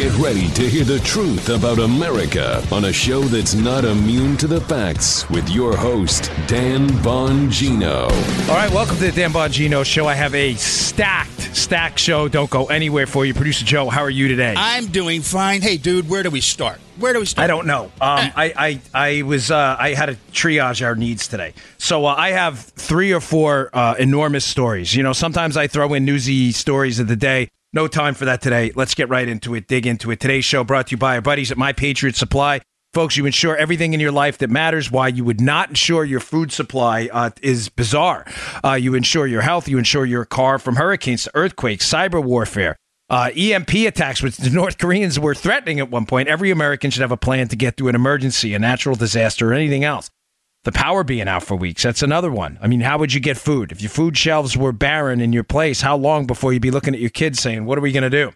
Get ready to hear the truth about America on a show that's not immune to the facts with your host, Dan Bongino. All right, welcome to the Dan Bongino Show. I have a stacked, stacked show. Don't go anywhere for you. Producer Joe, how are you today? I'm doing fine. Hey, dude, where do we start? Where do we start? I don't know. Um, I, I, I was uh, I had to triage our needs today, so uh, I have three or four uh, enormous stories. You know, sometimes I throw in newsy stories of the day. No time for that today. Let's get right into it. Dig into it. Today's show brought to you by our buddies at My Patriot Supply. Folks, you insure everything in your life that matters. Why you would not insure your food supply uh, is bizarre. Uh, you insure your health, you insure your car from hurricanes to earthquakes, cyber warfare, uh, EMP attacks, which the North Koreans were threatening at one point. Every American should have a plan to get through an emergency, a natural disaster, or anything else. The power being out for weeks, that's another one. I mean, how would you get food? If your food shelves were barren in your place, how long before you'd be looking at your kids saying, What are we going to do?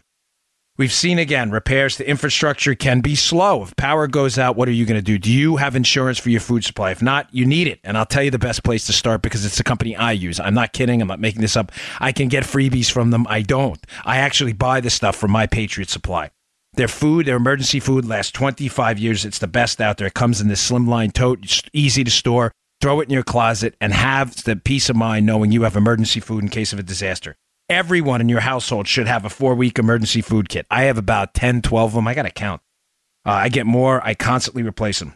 We've seen again, repairs to infrastructure can be slow. If power goes out, what are you going to do? Do you have insurance for your food supply? If not, you need it. And I'll tell you the best place to start because it's the company I use. I'm not kidding. I'm not making this up. I can get freebies from them. I don't. I actually buy the stuff from my Patriot Supply. Their food, their emergency food lasts 25 years. It's the best out there. It comes in this slimline tote, it's easy to store. Throw it in your closet and have the peace of mind knowing you have emergency food in case of a disaster. Everyone in your household should have a four week emergency food kit. I have about 10, 12 of them. I got to count. Uh, I get more. I constantly replace them.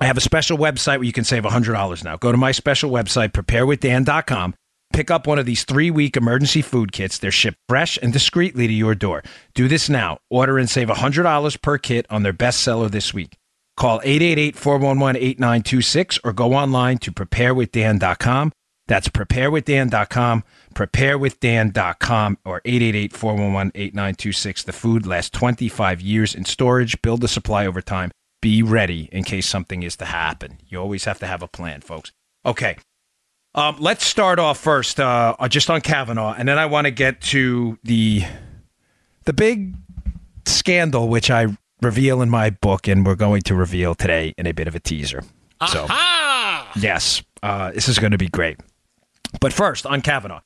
I have a special website where you can save $100 now. Go to my special website, preparewithdan.com. Pick up one of these three week emergency food kits. They're shipped fresh and discreetly to your door. Do this now. Order and save $100 per kit on their bestseller this week. Call 888 411 8926 or go online to preparewithdan.com. That's preparewithdan.com, preparewithdan.com, or 888 411 8926. The food lasts 25 years in storage. Build a supply over time. Be ready in case something is to happen. You always have to have a plan, folks. Okay. Um, let's start off first, uh, just on Kavanaugh, and then I want to get to the the big scandal, which I reveal in my book, and we're going to reveal today in a bit of a teaser. So, yes, uh, this is going to be great. But first, on Kavanaugh.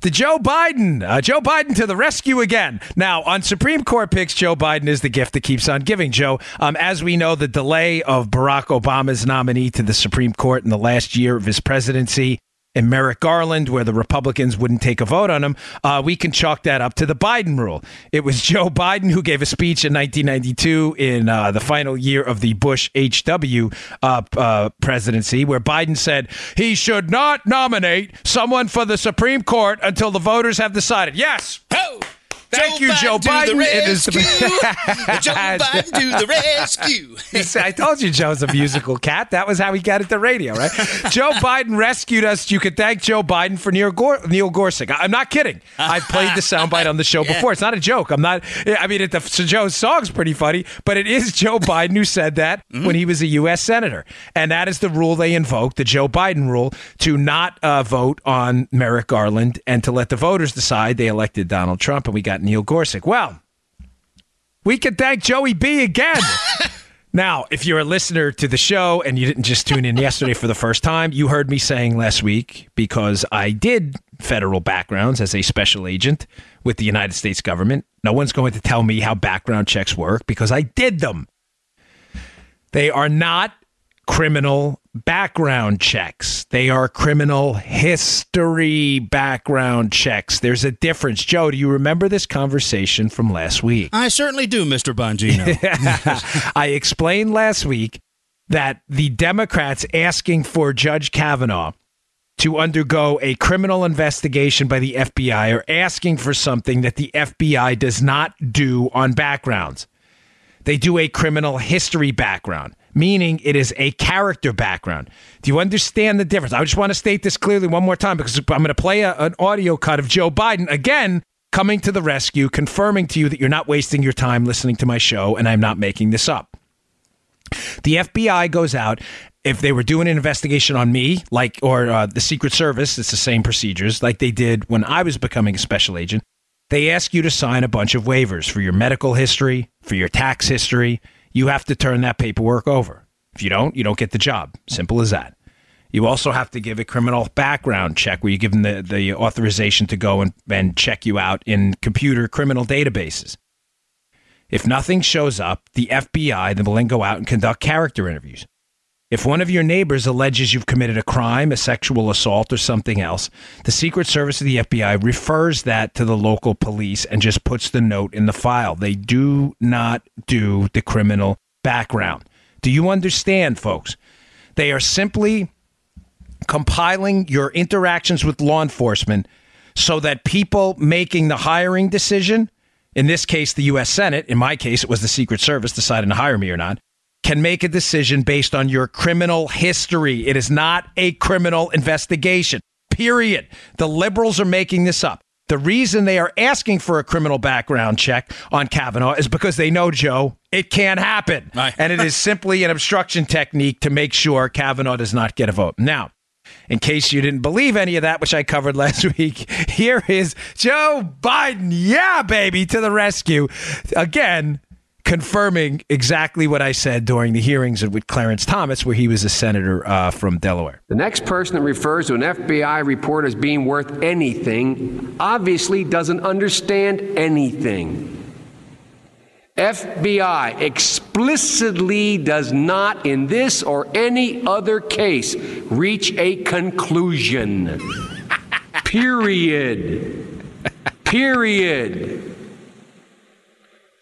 The Joe Biden, uh, Joe Biden to the rescue again. Now, on Supreme Court picks, Joe Biden is the gift that keeps on giving. Joe, um, as we know, the delay of Barack Obama's nominee to the Supreme Court in the last year of his presidency and Merrick Garland, where the Republicans wouldn't take a vote on him, uh, we can chalk that up to the Biden rule. It was Joe Biden who gave a speech in 1992 in uh, the final year of the Bush HW uh, uh, presidency, where Biden said he should not nominate someone for the Supreme Court until the voters have decided. Yes. Ho! Thank you, Joe Biden. The It is the- rescue. Joe Biden to the rescue. See, I told you Joe's a musical cat. That was how he got into radio, right? Joe Biden rescued us. You could thank Joe Biden for Neil, Gor- Neil Gorsuch. I- I'm not kidding. I played the soundbite on the show before. It's not a joke. I'm not. I mean, it, the, so Joe's song's pretty funny, but it is Joe Biden who said that when he was a U.S. senator, and that is the rule they invoked, the Joe Biden rule, to not uh, vote on Merrick Garland and to let the voters decide. They elected Donald Trump, and we got Neil Gorsuch. Well, we can thank Joey B again. Now, if you're a listener to the show and you didn't just tune in yesterday for the first time, you heard me saying last week because I did federal backgrounds as a special agent with the United States government. No one's going to tell me how background checks work because I did them. They are not criminal background checks. They are criminal history background checks. There's a difference. Joe, do you remember this conversation from last week? I certainly do, Mr. Bongino. I explained last week that the Democrats asking for Judge Kavanaugh to undergo a criminal investigation by the FBI are asking for something that the FBI does not do on backgrounds. They do a criminal history background, meaning it is a character background. Do you understand the difference? I just want to state this clearly one more time because I'm going to play a, an audio cut of Joe Biden again coming to the rescue, confirming to you that you're not wasting your time listening to my show and I'm not making this up. The FBI goes out if they were doing an investigation on me, like or uh, the Secret Service, it's the same procedures like they did when I was becoming a special agent. They ask you to sign a bunch of waivers for your medical history, for your tax history. You have to turn that paperwork over. If you don't, you don't get the job. Simple as that. You also have to give a criminal background check where you give them the, the authorization to go and, and check you out in computer criminal databases. If nothing shows up, the FBI then will then go out and conduct character interviews. If one of your neighbors alleges you've committed a crime, a sexual assault, or something else, the Secret Service of the FBI refers that to the local police and just puts the note in the file. They do not do the criminal background. Do you understand, folks? They are simply compiling your interactions with law enforcement so that people making the hiring decision, in this case, the U.S. Senate, in my case, it was the Secret Service deciding to hire me or not, can make a decision based on your criminal history. It is not a criminal investigation, period. The liberals are making this up. The reason they are asking for a criminal background check on Kavanaugh is because they know, Joe, it can't happen. Right. and it is simply an obstruction technique to make sure Kavanaugh does not get a vote. Now, in case you didn't believe any of that, which I covered last week, here is Joe Biden. Yeah, baby, to the rescue. Again, confirming exactly what I said during the hearings with Clarence Thomas, where he was a senator uh, from Delaware. The next person that refers to an FBI report as being worth anything obviously doesn't understand anything. FBI explicitly does not, in this or any other case, reach a conclusion. Period. Period.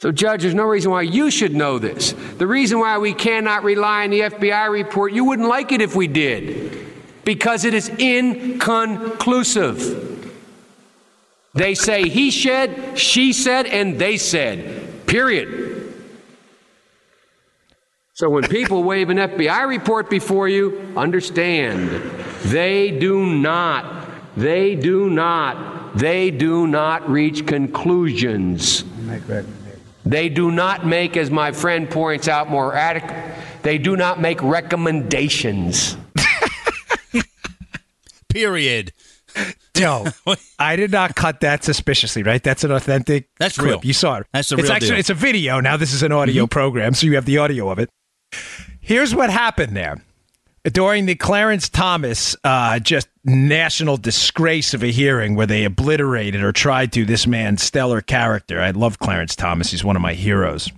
So, Judge, there's no reason why you should know this. The reason why we cannot rely on the FBI report, you wouldn't like it if we did, because it is inconclusive. They say he said, she said, and they said. Period. So when people wave an FBI report before you, understand they do not, they do not, they do not reach conclusions. They do not make, as my friend points out more adequate, they do not make recommendations. Period. No, I did not cut that suspiciously, right? That's an authentic. That's clip. real. You saw it. That's the it's real actually deal. it's a video. Now this is an audio mm-hmm. program, so you have the audio of it. Here's what happened there during the Clarence Thomas uh, just national disgrace of a hearing where they obliterated or tried to this man's stellar character. I love Clarence Thomas. He's one of my heroes.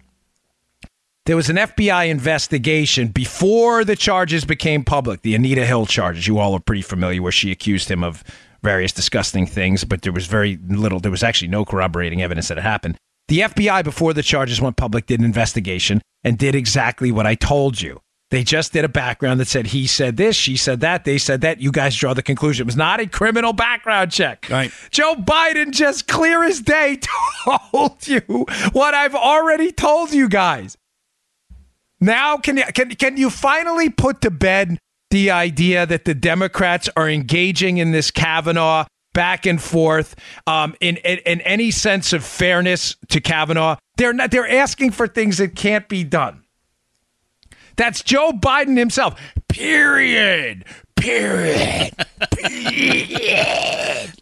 There was an FBI investigation before the charges became public, the Anita Hill charges. You all are pretty familiar where she accused him of various disgusting things, but there was very little, there was actually no corroborating evidence that it happened. The FBI, before the charges went public, did an investigation and did exactly what I told you. They just did a background that said he said this, she said that, they said that. You guys draw the conclusion. It was not a criminal background check. Right. Joe Biden just clear as day told you what I've already told you guys. Now, can you can can you finally put to bed the idea that the Democrats are engaging in this Kavanaugh back and forth um, in, in in any sense of fairness to Kavanaugh? They're not. They're asking for things that can't be done. That's Joe Biden himself. Period. Period.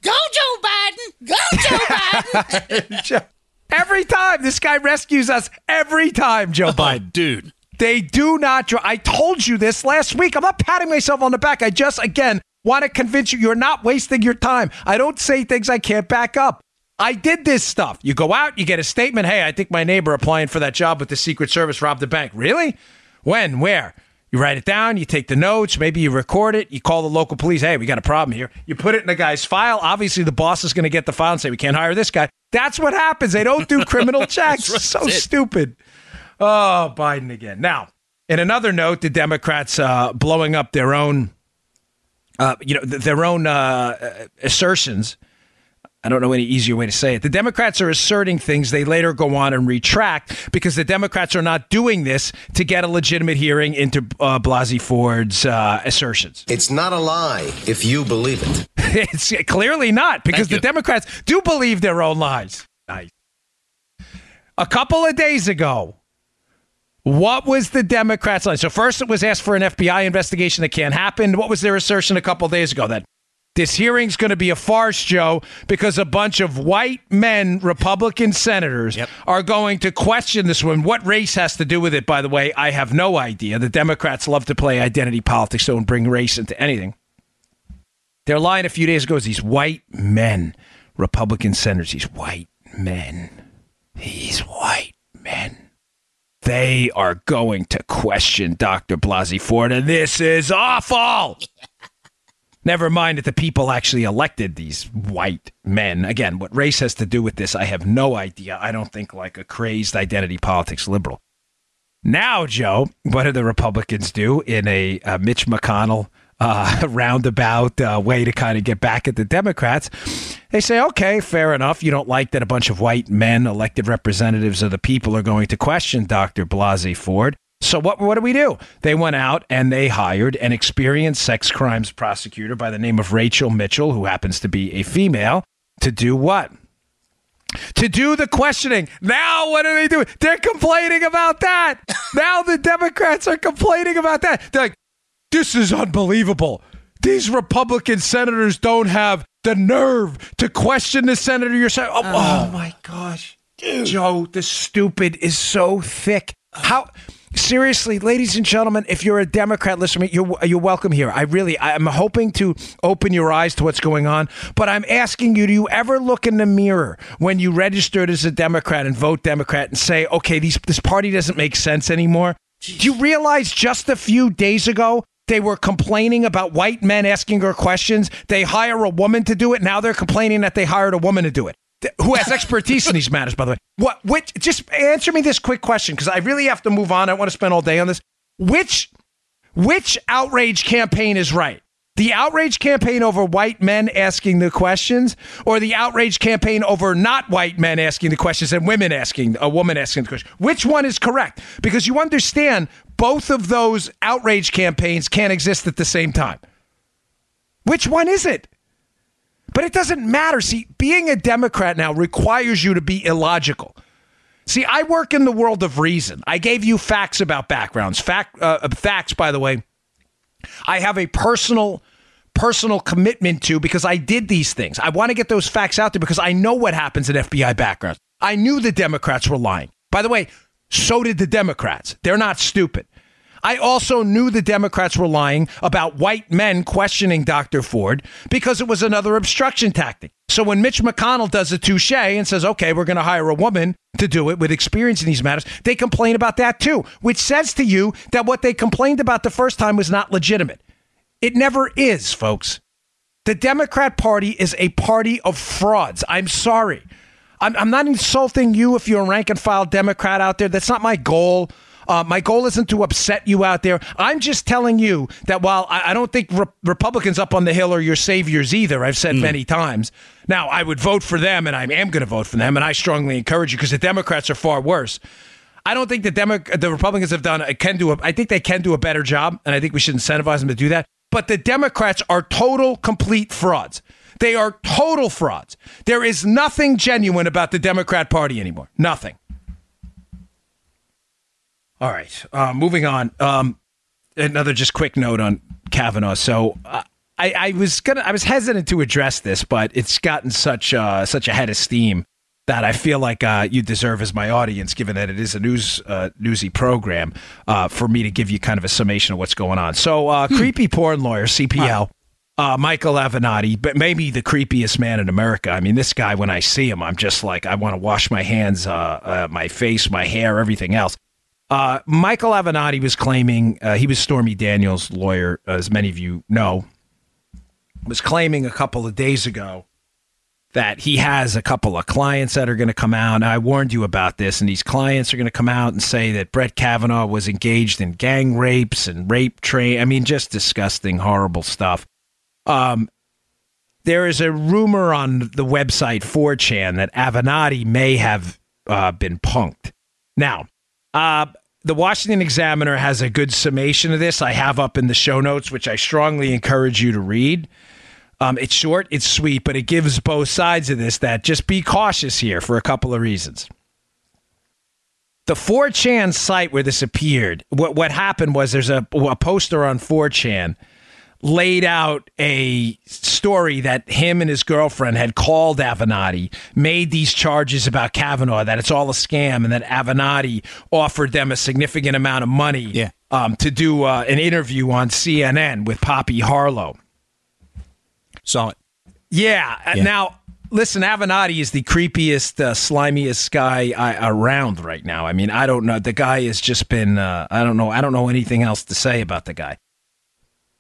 Go, Joe Biden. Go, Joe Biden. Every time this guy rescues us, every time Joe oh, Biden. Dude. They do not. I told you this last week. I'm not patting myself on the back. I just, again, want to convince you you're not wasting your time. I don't say things I can't back up. I did this stuff. You go out, you get a statement. Hey, I think my neighbor applying for that job with the Secret Service robbed the bank. Really? When? Where? You write it down, you take the notes, maybe you record it, you call the local police. Hey, we got a problem here. You put it in the guy's file. Obviously, the boss is going to get the file and say, we can't hire this guy. That's what happens. They don't do criminal checks. right. so stupid. Oh, Biden again. Now, in another note, the Democrats uh, blowing up their own, uh, you know, th- their own uh, assertions. I don't know any easier way to say it. The Democrats are asserting things they later go on and retract because the Democrats are not doing this to get a legitimate hearing into uh, Blasey Ford's uh, assertions. It's not a lie if you believe it. it's clearly not because the. Democrats do believe their own lies. Nice. A couple of days ago, what was the Democrats' line? So first, it was asked for an FBI investigation that can't happen. What was their assertion a couple of days ago? That this hearing's going to be a farce, Joe, because a bunch of white men, Republican senators, Yep. are going to question this one. What race has to do with it, by the way, I have no idea. The Democrats love to play identity politics, don't bring race into anything. Their line a few days ago is these white men, Republican senators, these white men, these white men. They are going to question Dr. Blasey Ford, and this is awful. Never mind that the people actually elected these white men. Again, what race has to do with this, I have no idea. I don't think like a crazed identity politics liberal. Now, Joe, what do the Republicans do in a, a Mitch McConnell uh, roundabout uh, way to kind of get back at the Democrats? They say, okay, fair enough. You don't like that a bunch of white men, elected representatives of the people, are going to question Dr. Blasey Ford. So what what do we do? They went out and they hired an experienced sex crimes prosecutor by the name of Rachel Mitchell, who happens to be a female, to do what? To do the questioning. Now what are they doing? They're complaining about that. now the Democrats are complaining about that. They're like, this is unbelievable. These Republican senators don't have the nerve to question the senator yourself. Oh, oh my gosh. Joe, the stupid is so thick. How seriously, ladies and gentlemen, if you're a Democrat, listen. You're you're welcome here. I really, I'm hoping to open your eyes to what's going on. But I'm asking you: Do you ever look in the mirror when you registered as a Democrat and vote Democrat and say, "Okay, these, this party doesn't make sense anymore"? Do you realize just a few days ago they were complaining about white men asking her questions? They hire a woman to do it. Now they're complaining that they hired a woman to do it who has expertise in these matters, by the way. What? Which? Just answer me this quick question because I really have to move on. I don't want to spend all day on this. Which, which outrage campaign is right? The outrage campaign over white men asking the questions, or the outrage campaign over not white men asking the questions and women asking a woman asking the question? Which one is correct? Because you understand both of those outrage campaigns can't exist at the same time. Which one is it? But it doesn't matter. See, being a Democrat now requires you to be illogical. See, I work in the world of reason. I gave you facts about backgrounds. Fact, uh, facts, by the way, I have a personal personal commitment to because I did these things. I want to get those facts out there because I know what happens in FBI backgrounds. I knew the Democrats were lying. By the way, so did the Democrats. They're not stupid. I also knew the Democrats were lying about white men questioning Dr. Ford because it was another obstruction tactic. So when Mitch McConnell does a touche and says, okay, we're going to hire a woman to do it with experience in these matters, they complain about that too, which says to you that what they complained about the first time was not legitimate. It never is, folks. The Democrat Party is a party of frauds. I'm sorry. I'm, I'm not insulting you if you're a rank and file Democrat out there. That's not my goal. Uh, my goal isn't to upset you out there. I'm just telling you that while I, I don't think re- Republicans up on the Hill are your saviors either, I've said mm. many times. Now, I would vote for them, and I am going to vote for them, and I strongly encourage you because the Democrats are far worse. I don't think the Demo- the Republicans have done can do. A, I think they can do a better job, and I think we should incentivize them to do that. But the Democrats are total, complete frauds. They are total frauds. There is nothing genuine about the Democrat Party anymore. Nothing. All right, uh, moving on. Um, another just quick note on Kavanaugh. So uh, I, I, was gonna, I was hesitant to address this, but it's gotten such uh, such a head of steam that I feel like uh, you deserve as my audience, given that it is a news uh, newsy program, uh, for me to give you kind of a summation of what's going on. So, uh, hmm. creepy porn lawyer CPL. Uh, Michael Avenatti, but maybe the creepiest man in America. I mean, this guy, when I see him, I'm just like, I want to wash my hands, uh, my face, my hair, everything else. Uh, Michael Avenatti was claiming uh, he was Stormy Daniels' lawyer, as many of you know, was claiming a couple of days ago that he has a couple of clients that are going to come out. And I warned you about this, and these clients are going to come out and say that Brett Kavanaugh was engaged in gang rapes and rape train. I mean, just disgusting, horrible stuff. Um, there is a rumor on the website 4chan that Avenatti may have uh, been punked. Now, uh, the Washington Examiner has a good summation of this. I have up in the show notes, which I strongly encourage you to read. Um, it's short, it's sweet, but it gives both sides of this that just be cautious here for a couple of reasons. The 4chan site where this appeared, what, what happened was there's a, a poster on 4chan laid out a story that him and his girlfriend had called Avenatti, made these charges about Kavanaugh, that it's all a scam, and that Avenatti offered them a significant amount of money yeah. um, to do uh, an interview on CNN with Poppy Harlow. Saw it. Yeah. Uh, yeah. Now, listen, Avenatti is the creepiest, uh, slimiest guy I, around right now. I mean, I don't know. The guy has just been. Uh, I don't know. I don't know anything else to say about the guy.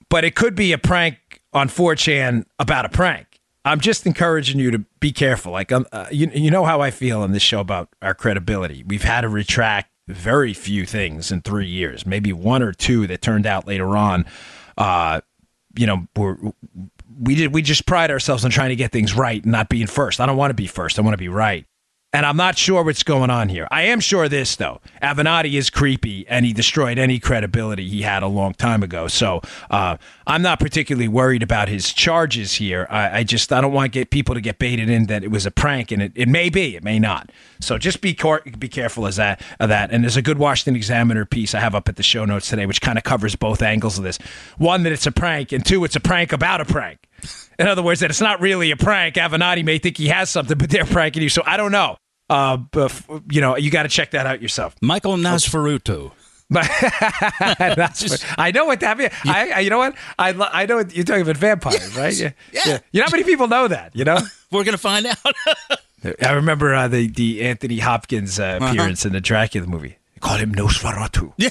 But it could be a prank on 4chan about a prank. I'm just encouraging you to be careful. Like, um, uh, you, you know how I feel on this show about our credibility. We've had to retract very few things in three years, maybe one or two that turned out later on. Uh, you know, we're, we did we just pride ourselves on trying to get things right, not being first. I don't want to be first. I want to be right. And I'm not sure what's going on here. I am sure this though. Avenatti is creepy, and he destroyed any credibility he had a long time ago. So uh, I'm not particularly worried about his charges here. I, I, just I don't want to get people to get baited in that it was a prank, and it, it may be, it may not. So just be be careful as that of that. And there's a good Washington Examiner piece I have up at the show notes today, which kind of covers both angles of this. One that it's a prank, and two, it's a prank about a prank. In other words, that it's not really a prank. Avenatti may think he has something, but they're pranking you. So I don't know. Uh, but, you know, you got to check that out yourself. Michael Nasferuto. I know what that means. I, I, you know what? I, I know what, you're talking about vampires, right? Yeah. yeah. yeah. You know how many people know that? You know, we're gonna find out. I remember uh, the the Anthony Hopkins uh, uh-huh. appearance uh-huh. in the Dracula movie. They call him Nosferatu. Yeah.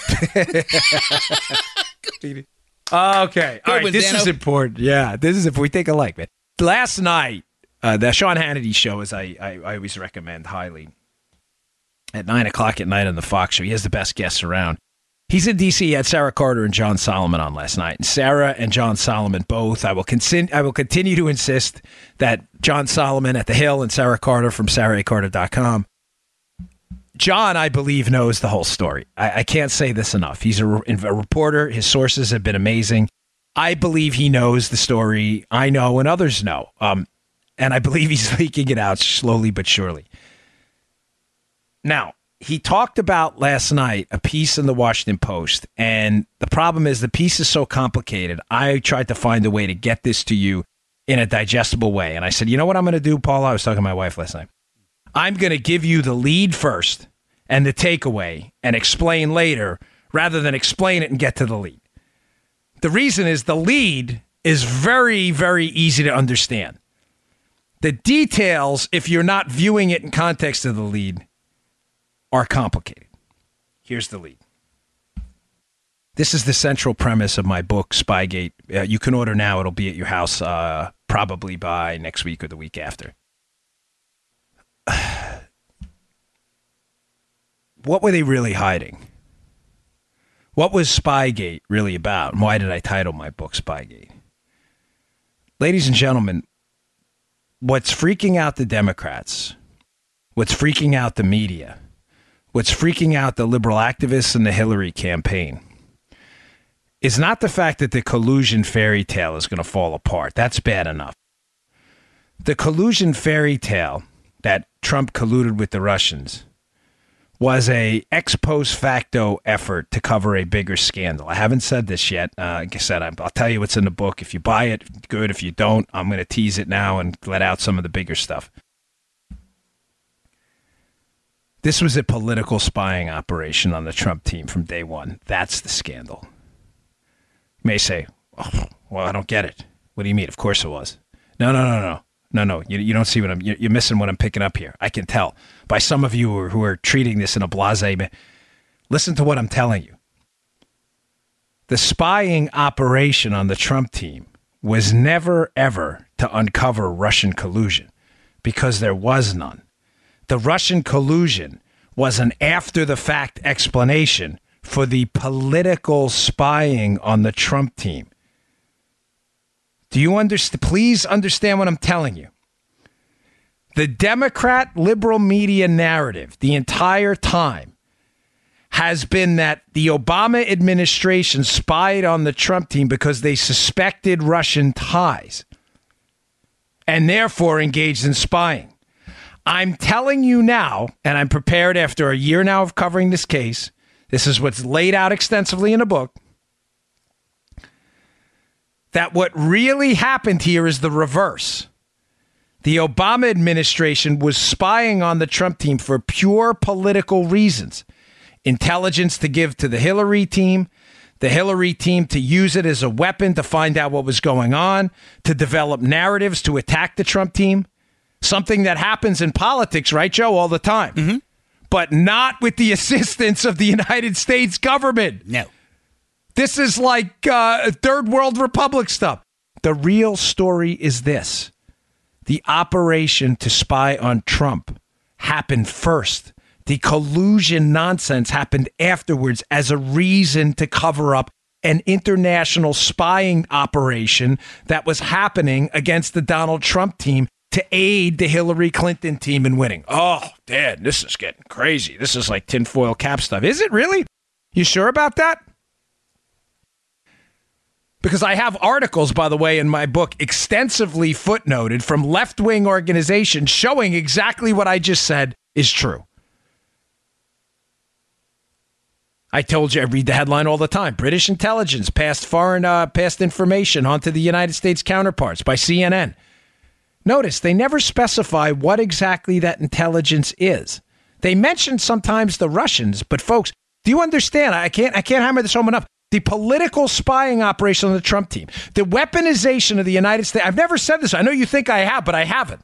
okay. All right. This Dano. is important. Yeah. This is if we take a like, man. Last night, uh, the Sean Hannity show, as I, I, I always recommend highly, at nine o'clock at night on the Fox show. He has the best guests around. He's in D.C. He had Sara Carter and John Solomon on last night. And Sara and John Solomon both. I will continue. I will continue to insist that John Solomon at the Hill and Sara Carter from SaraCarter.com. John, I believe, knows the whole story. I, I can't say this enough. He's a, a reporter. His sources have been amazing. I believe he knows the story. I know, and others know. Um, and I believe he's leaking it out slowly but surely. Now, he talked about last night a piece in the Washington Post, and the problem is the piece is so complicated. I tried to find a way to get this to you in a digestible way. And I said, you know what I'm going to do, Paula? I was talking to my wife last night. I'm going to give you the lead first and the takeaway and explain later rather than explain it and get to the lead. The reason is the lead is very, very easy to understand. The details, if you're not viewing it in context of the lead, are complicated. Here's the lead. This is the central premise of my book, Spygate. Uh, you can order now. It'll be at your house uh, probably by next week or the week after. what were they really hiding? What was Spygate really about? And why did I title my book Spygate? Ladies and gentlemen, what's freaking out the Democrats, what's freaking out the media, what's freaking out the liberal activists and the Hillary campaign is not the fact that the collusion fairy tale is going to fall apart. That's bad enough. The collusion fairy tale that Trump colluded with the Russians was a ex post facto effort to cover a bigger scandal. I haven't said this yet. Uh, like I said, I'll tell you what's in the book. If you buy it, good. If you don't, I'm going to tease it now and let out some of the bigger stuff. This was a political spying operation on the Trump team from day one. That's the scandal. You may say, oh, well, I don't get it. What do you mean? Of course it was. No, no, no, no. No, no, you, you don't see what I'm. You're missing what I'm picking up here. I can tell by some of you who are, who are treating this in a blasé. Listen to what I'm telling you. The spying operation on the Trump team was never ever to uncover Russian collusion, because there was none. The Russian collusion was an after the fact explanation for the political spying on the Trump team. Do you understand? Please understand what I'm telling you. The Democrat liberal media narrative the entire time has been that the Obama administration spied on the Trump team because they suspected Russian ties and therefore engaged in spying. I'm telling you now, and I'm prepared after a year now of covering this case. This is what's laid out extensively in a book that what really happened here is the reverse. The Obama administration was spying on the Trump team for pure political reasons intelligence to give to the Hillary team, the Hillary team to use it as a weapon to find out what was going on, to develop narratives to attack the Trump team. Something that happens in politics, right, Joe, all the time. But not with the assistance of the United States government. No. This is like uh, third world republic stuff. The real story is this the operation to spy on Trump happened first. The collusion nonsense happened afterwards as a reason to cover up an international spying operation that was happening against the Donald Trump team to aid the Hillary Clinton team in winning. Oh, Dad, this is getting crazy. This is like tinfoil cap stuff. Is it really? You sure about that? Because I have articles, by the way, in my book extensively footnoted from left wing organizations showing exactly what I just said is true. I told you I read the headline all the time. British intelligence passed foreign uh, passed information onto the United States counterparts by CNN. Notice they never specify what exactly that intelligence is. They mention sometimes the Russians, but folks, do you understand? I can't I can't hammer this home enough. The political spying operation on the Trump team, the weaponization of the United States. I've never said this. I know you think I have, but I haven't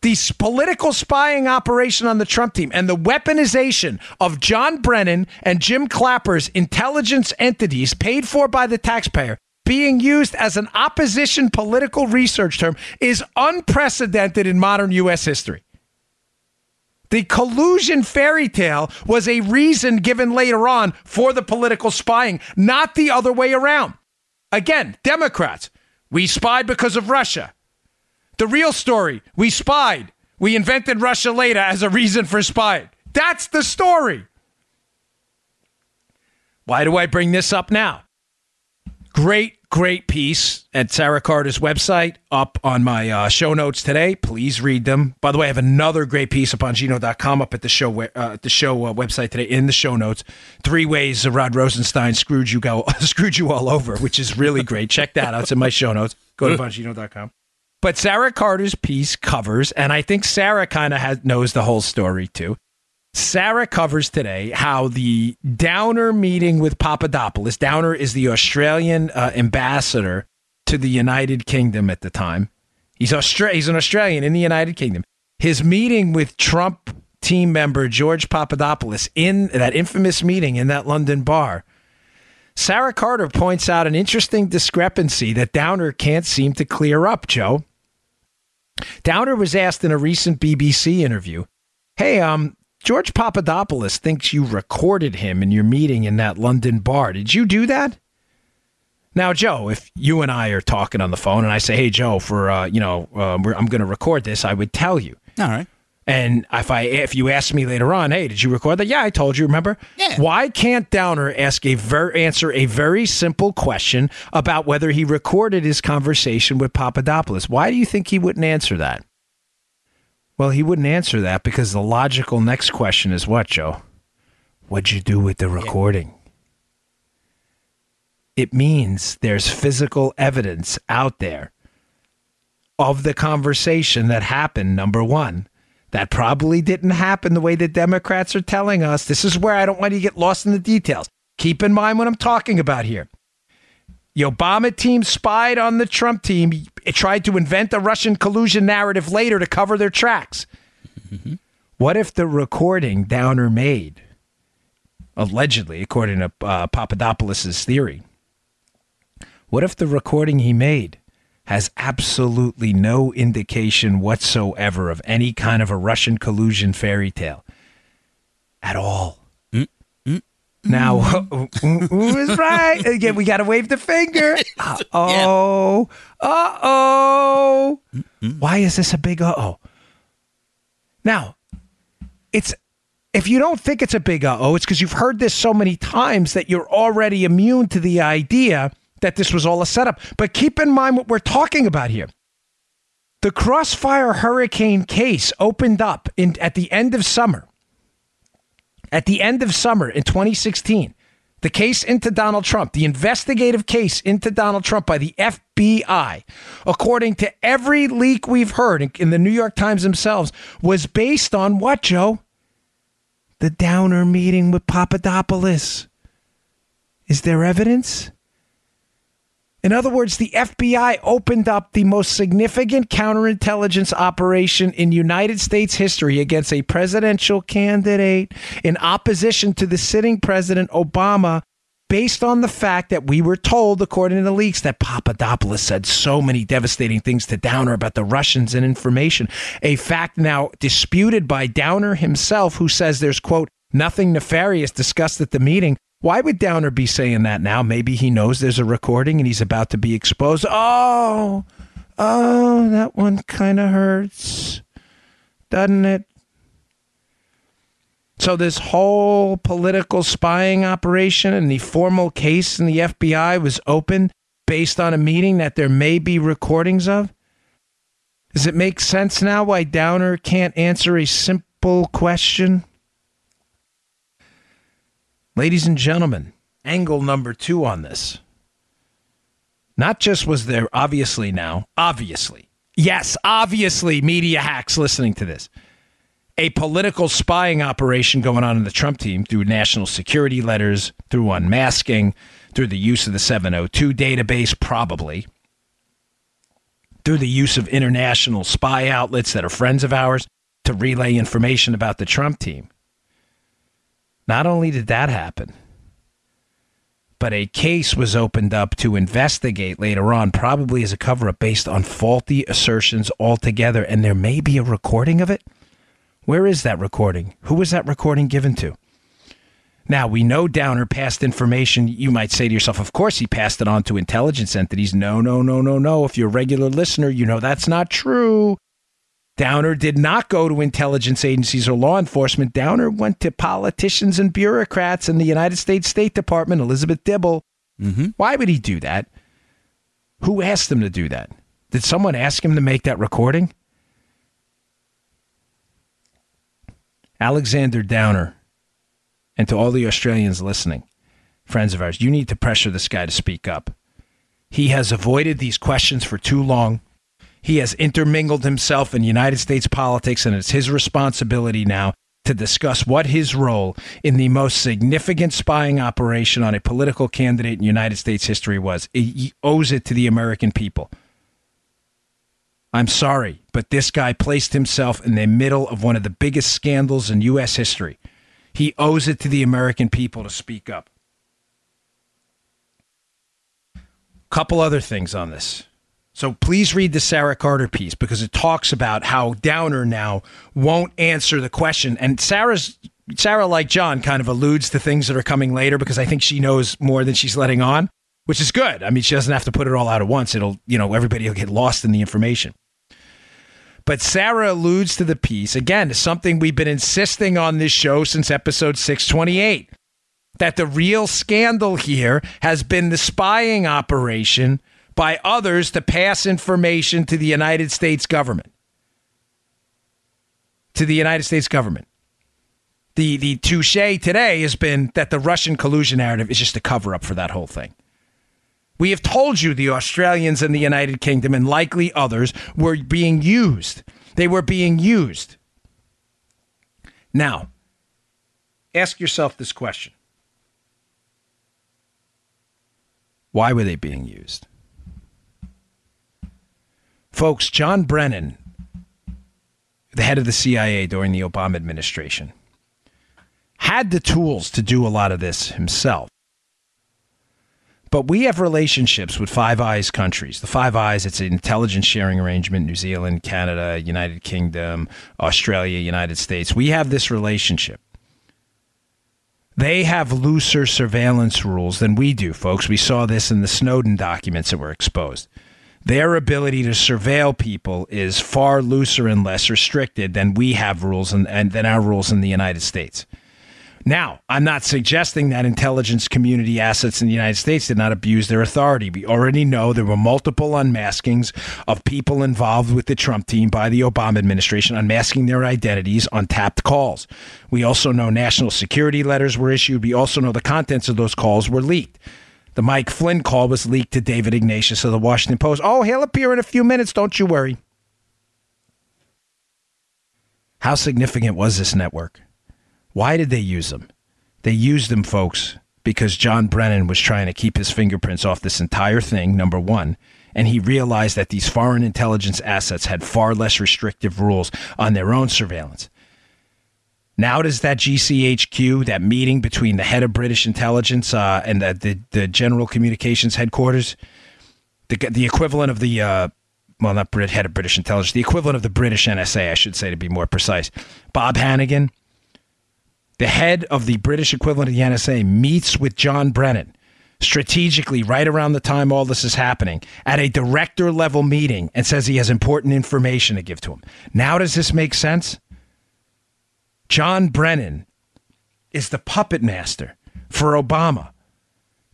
the political spying operation on the Trump team and the weaponization of John Brennan and Jim Clapper's intelligence entities paid for by the taxpayer being used as an opposition political research term is unprecedented in modern U.S. history. The collusion fairy tale was a reason given later on for the political spying, not the other way around. Again, Democrats, we spied because of Russia. The real story we spied. We invented Russia later as a reason for spying. That's the story. Why do I bring this up now? Great, great piece at Sara Carter's website up on my uh, show notes today. Please read them. By the way, I have another great piece up on Gino.com up at the show uh, the show uh, website today in the show notes. Three ways Rod Rosenstein screwed you go screwed you all over, which is really great. Check that out. It's in my show notes. Go to Bongino.com. But Sara Carter's piece covers, and I think Sara kind of knows the whole story too. Sara covers today how the Downer meeting with Papadopoulos. Downer is the Australian uh, ambassador to the United Kingdom at the time. He's Austra- He's an Australian in the United Kingdom. His meeting with Trump team member George Papadopoulos in that infamous meeting in that London bar. Sara Carter points out an interesting discrepancy that Downer can't seem to clear up, Joe. Downer was asked in a recent BBC interview, "Hey, um, George Papadopoulos thinks you recorded him in your meeting in that London bar. Did you do that?" Now, Joe, if you and I are talking on the phone and I say, "Hey, Joe, for uh, you know, uh, I'm going to record this," I would tell you. All right. And if I if you ask me later on, hey, did you record that? Yeah, I told you. Remember? Yeah. Why can't Downer ask a ver- answer a very simple question about whether he recorded his conversation with Papadopoulos? Why do you think he wouldn't answer that? Well, he wouldn't answer that because the logical next question is what, Joe? What'd you do with the recording? It means there's physical evidence out there of the conversation that happened, number one. That probably didn't happen the way the Democrats are telling us. This is where I don't want you to get lost in the details. Keep in mind what I'm talking about here. The Obama team spied on the Trump team. It tried to invent a Russian collusion narrative later to cover their tracks. What if the recording Downer made, allegedly, according to uh, Papadopoulos' theory, what if the recording he made has absolutely no indication whatsoever of any kind of a Russian collusion fairy tale at all. Now, who is right? Again, we got to wave the finger. Uh oh. Uh oh. Why is this a big uh oh? Now, it's if you don't think it's a big uh oh, it's because you've heard this so many times that you're already immune to the idea that this was all a setup. But keep in mind what we're talking about here. The Crossfire Hurricane case opened up in, at the end of summer. At the end of summer in 2016, the case into Donald Trump, the investigative case into Donald Trump by the FBI, according to every leak we've heard in, the New York Times themselves, was based on what, Joe? The Downer meeting with Papadopoulos. Is there evidence? In other words, the FBI opened up the most significant counterintelligence operation in United States history against a presidential candidate in opposition to the sitting president Obama based on the fact that we were told, according to the leaks, that Papadopoulos said so many devastating things to Downer about the Russians and information. A fact now disputed by Downer himself, who says there's, quote, nothing nefarious discussed at the meeting. Why would Downer be saying that now? Maybe he knows there's a recording and he's about to be exposed. Oh, oh, that one kind of hurts, doesn't it? So, this whole political spying operation and the formal case in the FBI was opened based on a meeting that there may be recordings of? Does it make sense now why Downer can't answer a simple question? Ladies and gentlemen, angle number two on this. Not just was there obviously now, obviously, yes, obviously, media hacks listening to this, a political spying operation going on in the Trump team through national security letters, through unmasking, through the use of the 702 database, probably, through the use of international spy outlets that are friends of ours to relay information about the Trump team. Not only did that happen, but a case was opened up to investigate later on, probably as a cover up based on faulty assertions altogether. And there may be a recording of it. Where is that recording? Who was that recording given to? Now, we know Downer passed information. You might say to yourself, of course he passed it on to intelligence entities. No, no, no, no, no. If you're a regular listener, you know that's not true. Downer did not go to intelligence agencies or law enforcement. Downer went to politicians and bureaucrats in the United States State Department, Elizabeth Dibble. Mm-hmm. Why would he do that? Who asked him to do that? Did someone ask him to make that recording? Alexander Downer, and to all the Australians listening, friends of ours, you need to pressure this guy to speak up. He has avoided these questions for too long. He has intermingled himself in United States politics, and it's his responsibility now to discuss what his role in the most significant spying operation on a political candidate in United States history was. He owes it to the American people. I'm sorry, but this guy placed himself in the middle of one of the biggest scandals in U.S. history. He owes it to the American people to speak up. Couple other things on this. So please read the Sara Carter piece because it talks about how Downer now won't answer the question. And Sara's Sara, like John, kind of alludes to things that are coming later because I think she knows more than she's letting on, which is good. I mean, she doesn't have to put it all out at once. It'll, you know, everybody will get lost in the information. But Sara alludes to the piece again something we've been insisting on this show since episode 628 that the real scandal here has been the spying operation by others to pass information to the United States government. To the United States government. The the touche today has been that the Russian collusion narrative is just a cover up for that whole thing. We have told you the Australians and the United Kingdom and likely others were being used. They were being used. Now, ask yourself this question Why were they being used? Folks, John Brennan, the head of the CIA during the Obama administration, had the tools to do a lot of this himself. But we have relationships with Five Eyes countries. The Five Eyes, it's an intelligence sharing arrangement New Zealand, Canada, United Kingdom, Australia, United States. We have this relationship. They have looser surveillance rules than we do, folks. We saw this in the Snowden documents that were exposed. Their ability to surveil people is far looser and less restricted than we have rules and, and than our rules in the United States. Now, I'm not suggesting that intelligence community assets in the United States did not abuse their authority. We already know there were multiple unmaskings of people involved with the Trump team by the Obama administration, unmasking their identities on tapped calls. We also know national security letters were issued. We also know the contents of those calls were leaked. The Mike Flynn call was leaked to David Ignatius of the Washington Post. Oh, he'll appear in a few minutes, don't you worry. How significant was this network? Why did they use them? They used them, folks, because John Brennan was trying to keep his fingerprints off this entire thing, number one. And he realized that these foreign intelligence assets had far less restrictive rules on their own surveillance. Now does that GCHQ, that meeting between the head of British intelligence uh, and the, the, the General Communications headquarters, the, the equivalent of the, uh, well, not Brit, head of British intelligence, the equivalent of the British NSA, I should say, to be more precise, Bob Hannigan, the head of the British equivalent of the NSA, meets with John Brennan strategically right around the time all this is happening at a director level meeting and says he has important information to give to him. Now, does this make sense? John Brennan is the puppet master for Obama.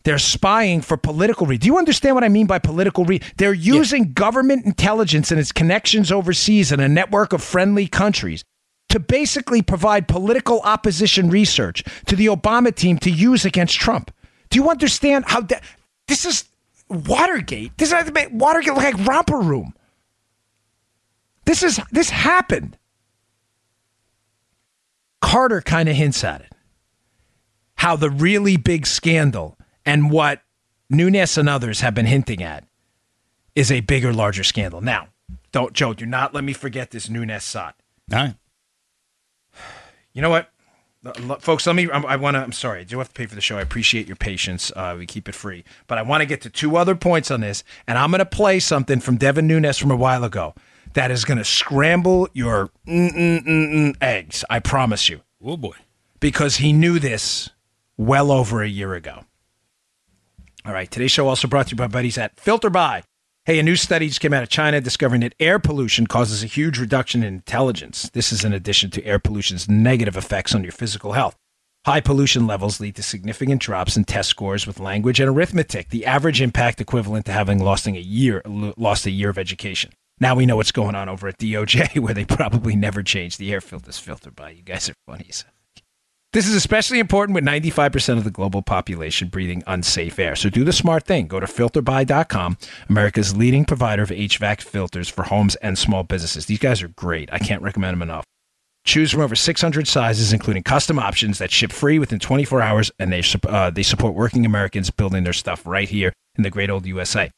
They're spying for political reasons. Do you understand what I mean by political reasons? They're using government intelligence and its connections overseas and a network of friendly countries to basically provide political opposition research to the Obama team to use against Trump. Do you understand how that? This is Watergate. This is Watergate look like romper room. This is this happened. Carter kind of hints at it. How the really big scandal and what Nunes and others have been hinting at is a bigger, larger scandal. Now, don't Joe, do not let me forget this Nunes sot. All right. You know what? folks let me i want to i'm sorry i do have to pay for the show i appreciate your patience uh, we keep it free but i want to get to two other points on this and i'm going to play something from devin nunes from a while ago that is going to scramble your eggs i promise you oh boy because he knew this well over a year ago all right today's show also brought to you by buddies at FilterBuy. Hey, a new study just came out of China discovering that air pollution causes a huge reduction in intelligence. This is in addition to air pollution's negative effects on your physical health. High pollution levels lead to significant drops in test scores with language and arithmetic, the average impact equivalent to having lost a year, lost a year of education. Now we know what's going on over at DOJ, where they probably never change the air filters filtered by. You guys are funny. This is especially important with 95% of the global population breathing unsafe air. So do the smart thing. Go to filterbuy.com, America's leading provider of HVAC filters for homes and small businesses. These guys are great. I can't recommend them enough. Choose from over 600 sizes, including custom options that ship free within 24 hours, and they, uh, they support working Americans building their stuff right here in the great old USA.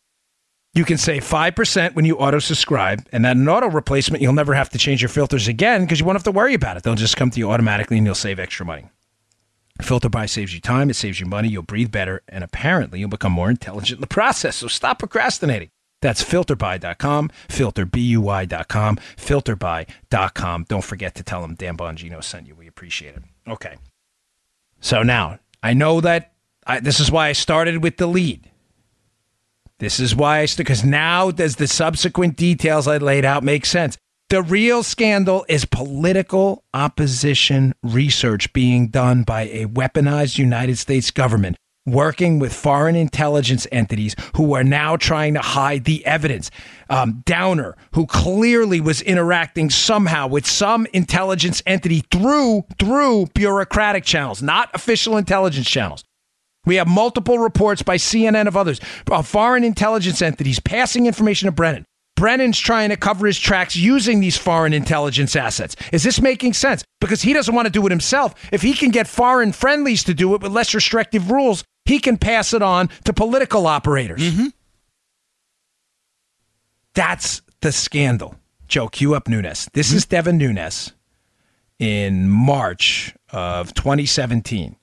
You can save 5% when you auto subscribe, and that an auto replacement, you'll never have to change your filters again because you won't have to worry about it. They'll just come to you automatically and you'll save extra money. FilterBuy saves you time, it saves you money, you'll breathe better, and apparently you'll become more intelligent in the process. So stop procrastinating. That's filterbuy.com, filterbuy.com, filterbuy.com. Don't forget to tell them Dan Bongino sent you. We appreciate it. Okay. So now, I know that I, this is why I started with the lead. This is why I stood, because now does the subsequent details I laid out make sense? The real scandal is political opposition research being done by a weaponized United States government working with foreign intelligence entities who are now trying to hide the evidence. Um, Downer, who clearly was interacting somehow with some intelligence entity through through bureaucratic channels, not official intelligence channels. We have multiple reports by CNN of others, of foreign intelligence entities passing information to Brennan. Brennan's trying to cover his tracks using these foreign intelligence assets. Is this making sense? Because he doesn't want to do it himself. If he can get foreign friendlies to do it with less restrictive rules, he can pass it on to political operators. Mm-hmm. That's the scandal. Joe, cue up Nunes. This mm-hmm. is Devin Nunes in March of 2017.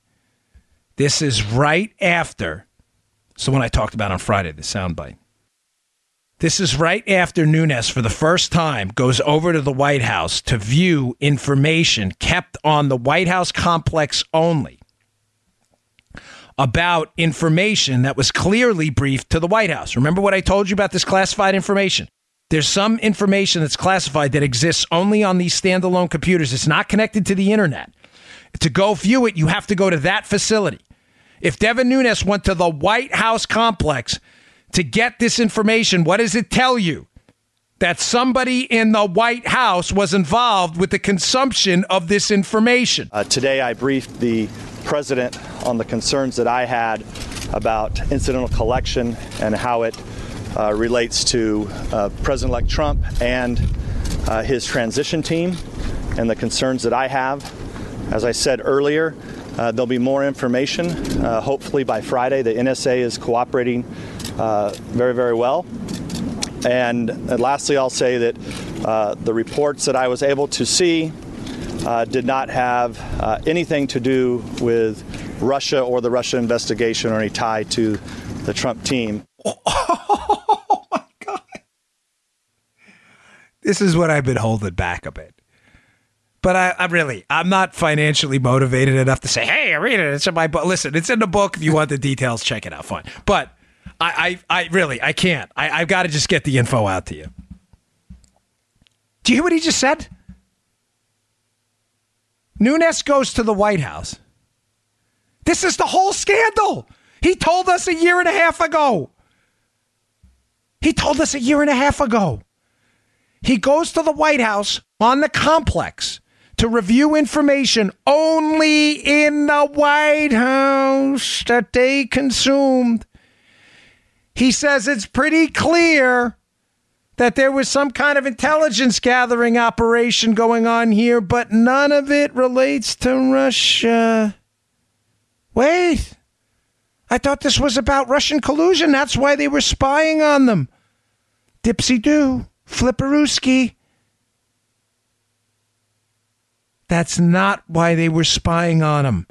This is right after. So when I talked about on Friday, the soundbite. This is right after Nunes, for the first time, goes over to the White House to view information kept on the White House complex only about information that was clearly briefed to the White House. Remember what I told you about this classified information? There's some information that's classified that exists only on these standalone computers. It's not connected to the internet. To go view it, you have to go to that facility. If Devin Nunes went to the White House complex to get this information, what does it tell you? That somebody in the White House was involved with the consumption of this information. Uh, today, I briefed the president on the concerns that I had about incidental collection and how it uh, relates to uh, President elect Trump and uh, his transition team and the concerns that I have. As I said earlier, Uh, there'll be more information, uh, hopefully by Friday. The NSA is cooperating uh, very, very well. And, and lastly, I'll say that uh, the reports that I was able to see uh, did not have uh, anything to do with Russia or the Russia investigation or any tie to the Trump team. Oh my God. This is what I've been holding back a bit. But I, I really, I'm not financially motivated enough to say, "Hey, I read it. It's in my book." Listen, it's in the book. If you want the details, check it out. Fine. But I, I, I really, I can't. I, I've got to just get the info out to you. Do you hear what he just said? Nunes goes to the White House. This is the whole scandal. He told us a year and a half ago. He told us a year and a half ago. He goes to the White House on the complex to review information only in the White House that they consumed. He says it's pretty clear that there was some kind of intelligence gathering operation going on here, but none of it relates to Russia. Wait. I thought this was about Russian collusion. That's why they were spying on them. Dipsy doo, flipperooski. That's not why they were spying on him.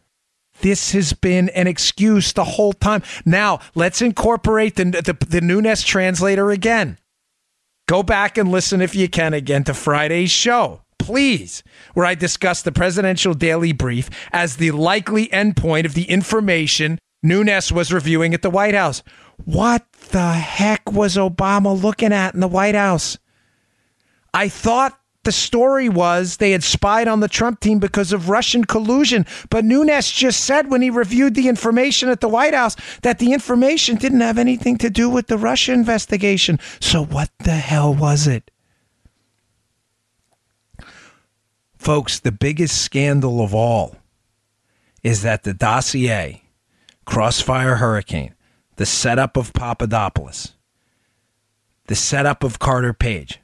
This has been an excuse the whole time. Now, let's incorporate the, the, the Nunes translator again. Go back and listen if you can again to Friday's show, please, where I discuss the presidential daily brief as the likely endpoint of the information Nunes was reviewing at the White House. What the heck was Obama looking at in the White House? I thought the story was they had spied on the Trump team because of Russian collusion. But Nunes just said when he reviewed the information at the White House that the information didn't have anything to do with the Russia investigation. So what the hell was it? Folks, the biggest scandal of all is that the dossier, Crossfire Hurricane, the setup of Papadopoulos, the setup of Carter Page,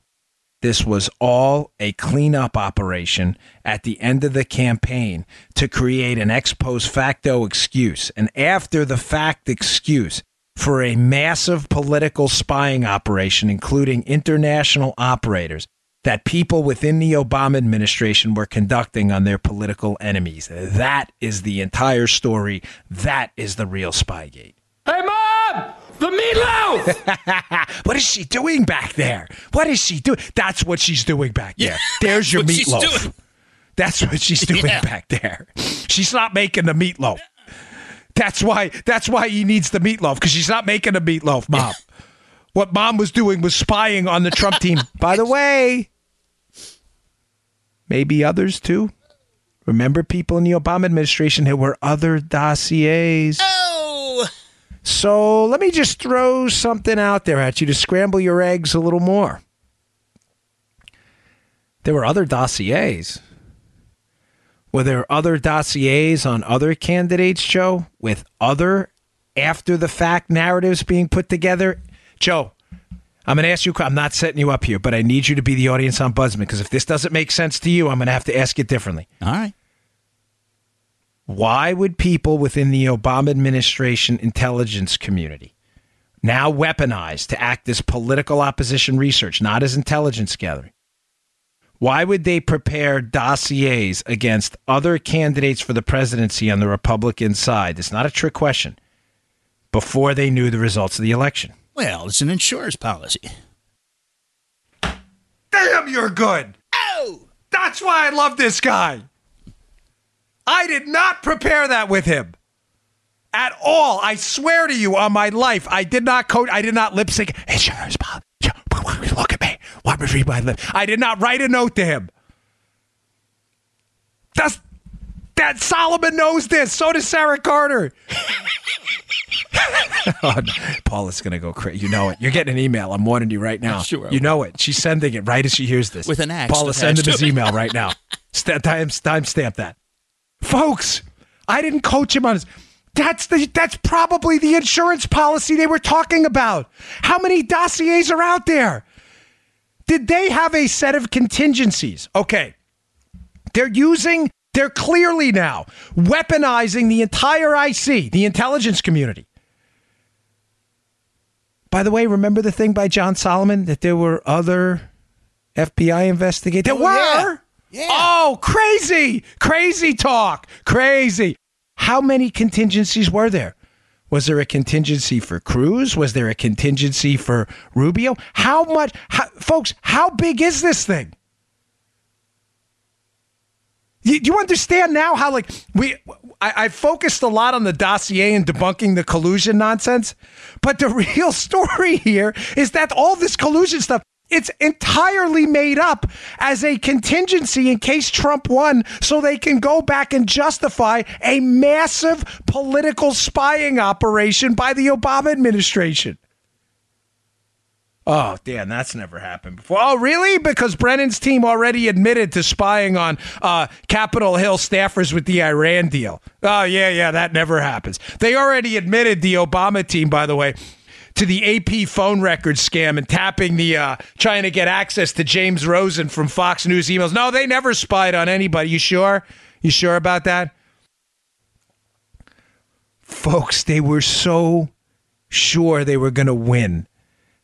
this was all a cleanup operation at the end of the campaign to create an ex post facto excuse, an after the fact excuse for a massive political spying operation, including international operators that people within the Obama administration were conducting on their political enemies. That is the entire story. That is the real Spygate. Hey! The meatloaf! what is she doing back there? What is she doing? That's what she's doing back there. Yeah, There's your that's what she's meatloaf. That's what she's doing Yeah. back there. She's not making the meatloaf. That's why. That's why he needs the meatloaf because she's not making the meatloaf, mom. what mom was doing was spying on the Trump team. By the way, maybe others too. Remember, people in the Obama administration, there were other dossiers. So let me just throw something out there at you to scramble your eggs a little more. There were other dossiers. Were there other dossiers on other candidates, Joe, with other after the fact narratives being put together? Joe, I'm going to ask you, I'm not setting you up here, but I need you to be the audience on ombudsman because if this doesn't make sense to you, I'm going to have to ask it differently. all right. Why would people within the Obama administration intelligence community, now weaponized to act as political opposition research, not as intelligence gathering, why would they prepare dossiers against other candidates for the presidency on the Republican side? It's not a trick question. Before they knew the results of the election. Well, it's an insurance policy. Damn, you're good. Oh, that's why I love this guy. I did not prepare that with him at all. I swear to you on my life, I did not coach. I did not lip sync. Insurance policy. Look at me. Let me read my lips. I did not write a note to him. That's that Solomon knows this. So does Sara Carter. oh, no. Paula's gonna go crazy. You know it. You're getting an email. I'm warning you right now. Sure You know it. She's sending it right as she hears this. With an axe Paula, send him his email right now. Time time stamp that, folks. I didn't coach him on his. That's the that's probably the insurance policy they were talking about. How many dossiers are out there? Did they have a set of contingencies? Okay. They're using They're clearly now weaponizing the entire IC, the intelligence community. By the way, remember the thing by John Solomon that there were other FBI investigators? There were. Oh, yeah. Oh, crazy, crazy talk, crazy. How many contingencies were there? Was there a contingency for Cruz? Was there a contingency for Rubio? How much, how, folks? How big is this thing? You, do you understand now how like we I, I focused a lot on the dossier and debunking the collusion nonsense, but the real story here is that all this collusion stuff it's entirely made up as a contingency in case Trump won so they can go back and justify a massive political spying operation by the Obama administration. Oh, damn, that's never happened before. Oh, really? Because Brennan's team already admitted to spying on uh, Capitol Hill staffers with the Iran deal. Oh, yeah, yeah, that never happens. They already admitted, the Obama team, by the way, to the AP phone record scam and tapping the, uh, trying to get access to James Rosen from Fox News emails. No, they never spied on anybody. You sure? You sure about that? Folks, they were so sure they were going to win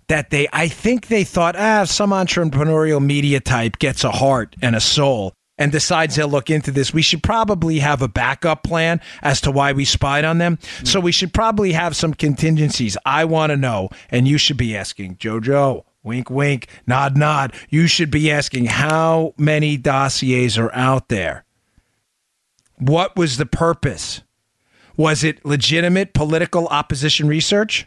that they, I think they thought, ah, some entrepreneurial media type gets a heart and a soul and decides they'll look into this, we should probably have a backup plan as to why we spied on them. So we should probably have some contingencies. I want to know, and you should be asking, JoJo, wink, wink, nod, nod. You should be asking how many dossiers are out there? What was the purpose? Was it legitimate political opposition research?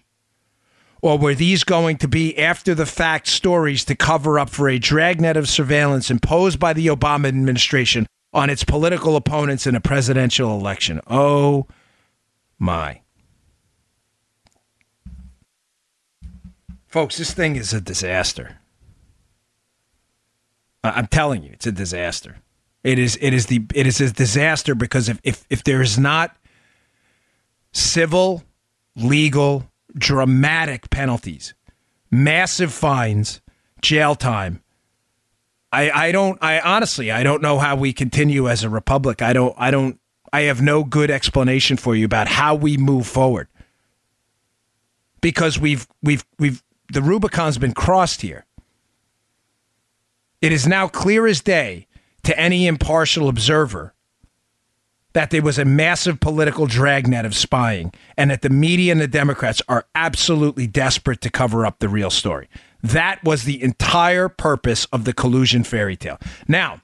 Or were these going to be after the fact stories to cover up for a dragnet of surveillance imposed by the Obama administration on its political opponents in a presidential election? Oh my. Folks, this thing is a disaster. I'm telling you, it's a disaster. It is it is the it is a disaster because if if, if there is not civil, legal, dramatic penalties, massive fines, jail time. I, I don't I honestly I don't know how we continue as a republic. I don't I don't I have no good explanation for you about how we move forward. Because we've we've we've the Rubicon's been crossed here. It is now clear as day to any impartial observer that there was a massive political dragnet of spying and that the media and the Democrats are absolutely desperate to cover up the real story. That was the entire purpose of the collusion fairy tale. Now,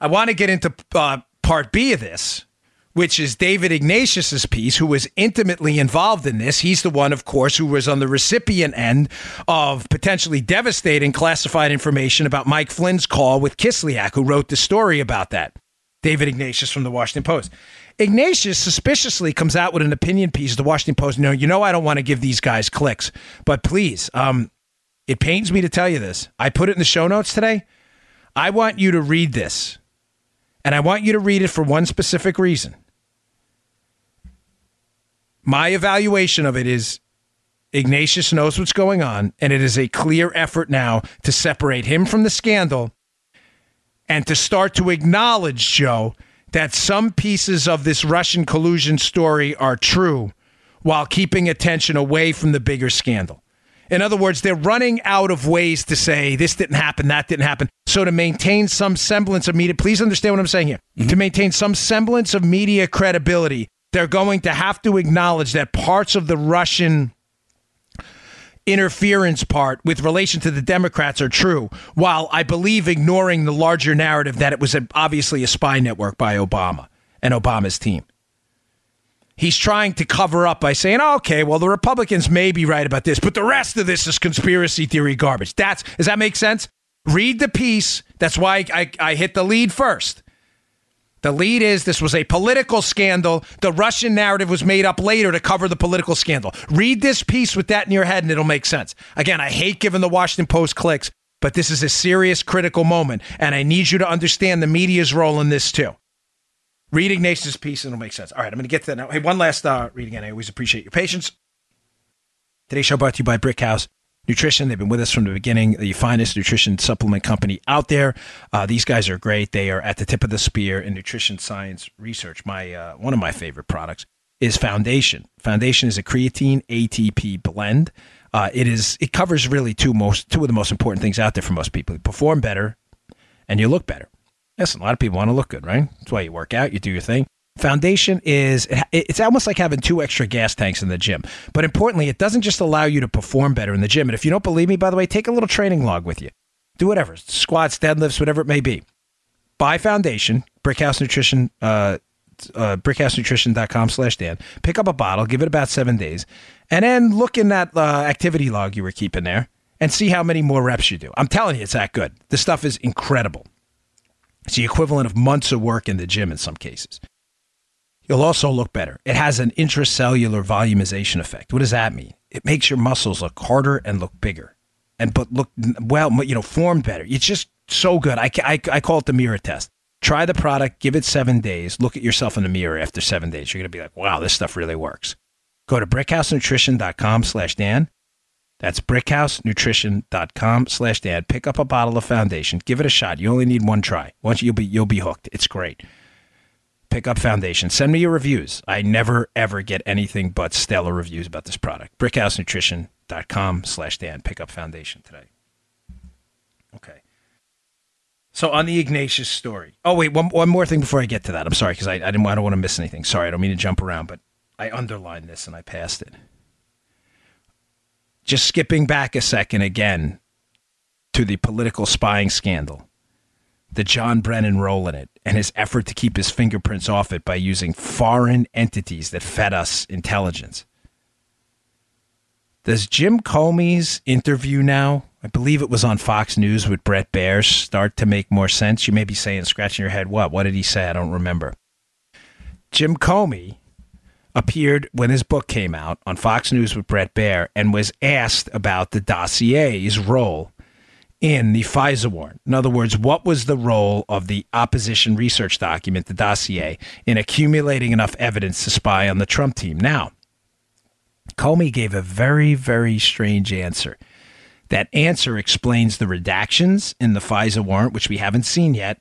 I want to get into uh, part B of this, which is David Ignatius's piece, who was intimately involved in this. He's the one, of course, who was on the recipient end of potentially devastating classified information about Mike Flynn's call with Kislyak, who wrote the story about that. David Ignatius from the Washington Post. Ignatius suspiciously comes out with an opinion piece the Washington Post. Know, you know, I don't want to give these guys clicks, but please, um, it pains me to tell you this. I put it in the show notes today. I want you to read this, and I want you to read it for one specific reason. My evaluation of it is Ignatius knows what's going on, and it is a clear effort now to separate him from the scandal and to start to acknowledge, Joe, that some pieces of this Russian collusion story are true while keeping attention away from the bigger scandal. In other words, they're running out of ways to say this didn't happen, that didn't happen. So, to maintain some semblance of media, please understand what I'm saying here. Mm-hmm. To maintain some semblance of media credibility, they're going to have to acknowledge that parts of the Russian interference part with relation to the Democrats are true, while I believe ignoring the larger narrative that it was a, obviously a spy network by Obama and Obama's team. He's trying to cover up by saying, oh, okay, well, the Republicans may be right about this, but the rest of this is conspiracy theory garbage. That's does that make sense? Read the piece. That's why I, I, I hit the lead first. The lead is this was a political scandal. The Russian narrative was made up later to cover the political scandal. Read this piece with that in your head and it'll make sense. Again, I hate giving the Washington Post clicks, but this is a serious, critical moment, and I need you to understand the media's role in this too. Read Ignatius' piece and it'll make sense. All right, I'm going to get to that now. Hey, one last uh, reading, and I always appreciate your patience. Today's show brought to you by Brickhouse. Nutrition. They've been with us from the beginning. The finest nutrition supplement company out there. Uh, these guys are great. They are at the tip of the spear in nutrition science research. My uh, one of my favorite products is Foundation. Foundation is a creatine ATP blend. Uh, it is it covers really two most two of the most important things out there for most people. You perform better, and you look better. Listen, a lot of people want to look good, right? That's why you work out, you do your thing. Foundation is it's almost like having two extra gas tanks in the gym. But importantly, it doesn't just allow you to perform better in the gym. And if you don't believe me, by the way, take a little training log with you. Do whatever, squats, deadlifts, whatever it may be. Buy Foundation, Brickhouse Nutrition, uh, uh, brickhousenutrition.com slash Dan. Pick up a bottle, give it about seven days, and then look in that uh, activity log you were keeping there and see how many more reps you do. I'm telling you, it's that good. This stuff is incredible. It's the equivalent of months of work in the gym in some cases. You'll also look better. It has an intracellular volumization effect. What does that mean? It makes your muscles look harder and look bigger, and but look well, you know, formed better. It's just so good. I, I, I call it the mirror test. Try the product, give it seven days. Look at yourself in the mirror after seven days. You're gonna be like, wow, this stuff really works. Go to brickhousenutrition.com slash Dan. That's brickhousenutrition.com slash Dan. Pick up a bottle of foundation. Give it a shot. You only need one try. Once you'll be you'll be hooked. It's great pick up Foundation. Send me your reviews. I never, ever get anything but stellar reviews about this product. BrickhouseNutrition.com slash Dan. Pick up Foundation today. Okay. So on the Ignatius story. Oh, wait, one, one more thing before I get to that. I'm sorry because I, I, didn't, I don't want to miss anything. Sorry, I don't mean to jump around, but I underlined this and I passed it. Just skipping back a second again to the political spying scandal the John Brennan role in it and his effort to keep his fingerprints off it by using foreign entities that fed us intelligence. Does Jim Comey's interview now, I believe it was on Fox News with Bret Baier, start to make more sense? You may be saying, scratching your head, what? What did he say? I don't remember. Jim Comey appeared when his book came out on Fox News with Bret Baier and was asked about the dossier's role in the FISA warrant. In other words, what was the role of the opposition research document, the dossier, in accumulating enough evidence to spy on the Trump team? Now, Comey gave a very, very strange answer. That answer explains the redactions in the FISA warrant, which we haven't seen yet.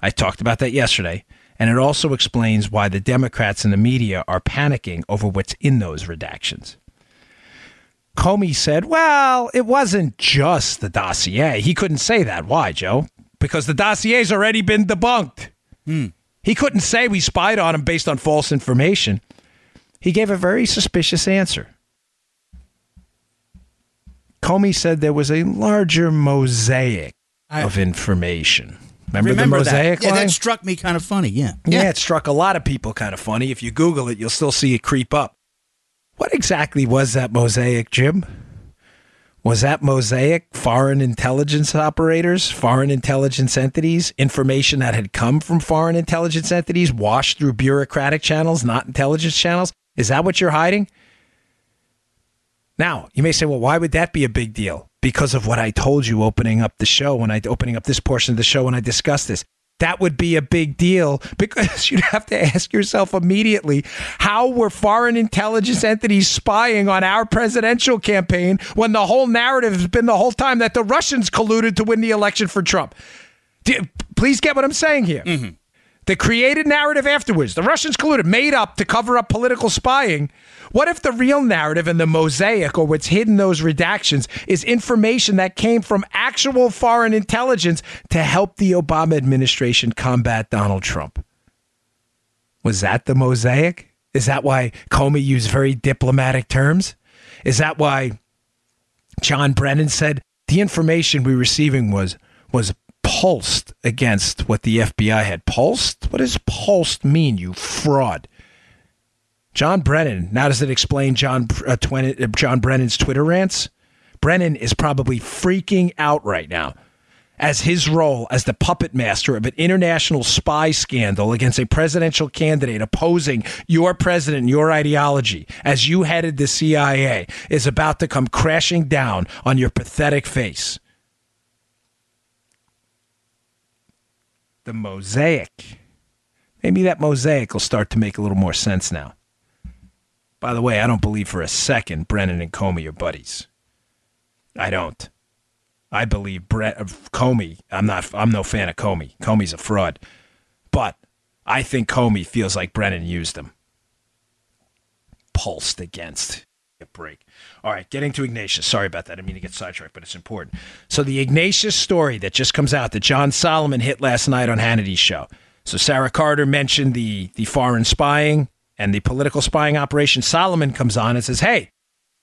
I talked about that yesterday. And it also explains why the Democrats and the media are panicking over what's in those redactions. Comey said, well, it wasn't just the dossier. He couldn't say that. Why, Joe? Because the dossier's already been debunked. Hmm. He couldn't say we spied on him based on false information. He gave a very suspicious answer. Comey said there was a larger mosaic I, of information. Remember, remember the mosaic that. Yeah, that struck me kind of funny. Yeah. yeah. Yeah, it struck a lot of people kind of funny. If you Google it, you'll still see it creep up. What exactly was that mosaic, Jim? Was that mosaic foreign intelligence operators, foreign intelligence entities, information that had come from foreign intelligence entities washed through bureaucratic channels, not intelligence channels? Is that what you're hiding? Now, you may say, well, why would that be a big deal? Because of what I told you opening up the show when I opening up this portion of the show when I discussed this that would be a big deal because you'd have to ask yourself immediately how were foreign intelligence entities spying on our presidential campaign when the whole narrative has been the whole time that the Russians colluded to win the election for Trump? please get what I'm saying here. Mm-hmm. The created narrative afterwards, the Russians colluded, made up to cover up political spying. What if the real narrative and the mosaic or what's hidden those redactions is information that came from actual foreign intelligence to help the Obama administration combat Donald Trump? Was that the mosaic? Is that why Comey used very diplomatic terms? Is that why John Brennan said the information we were receiving was was pulsed against what the FBI had pulsed. What does pulsed mean, you fraud? John Brennan. Now, does it explain John uh, Twen- uh, John Brennan's Twitter rants? Brennan is probably freaking out right now as his role as the puppet master of an international spy scandal against a presidential candidate opposing your president and your ideology as you headed the CIA is about to come crashing down on your pathetic face. The mosaic. Maybe that mosaic will start to make a little more sense now. By the way, I don't believe for a second Brennan and Comey are buddies. I don't. I believe Brett uh, Comey. I'm not. I'm no fan of Comey. Comey's a fraud, but I think Comey feels like Brennan used him. Pulsed against. A break. All right, getting to Ignatius. Sorry about that. I mean to get sidetracked, but it's important. So the Ignatius story that just comes out that John Solomon hit last night on Hannity's show. So Sara Carter mentioned the the foreign spying and the political spying operation. Solomon comes on and says, "Hey,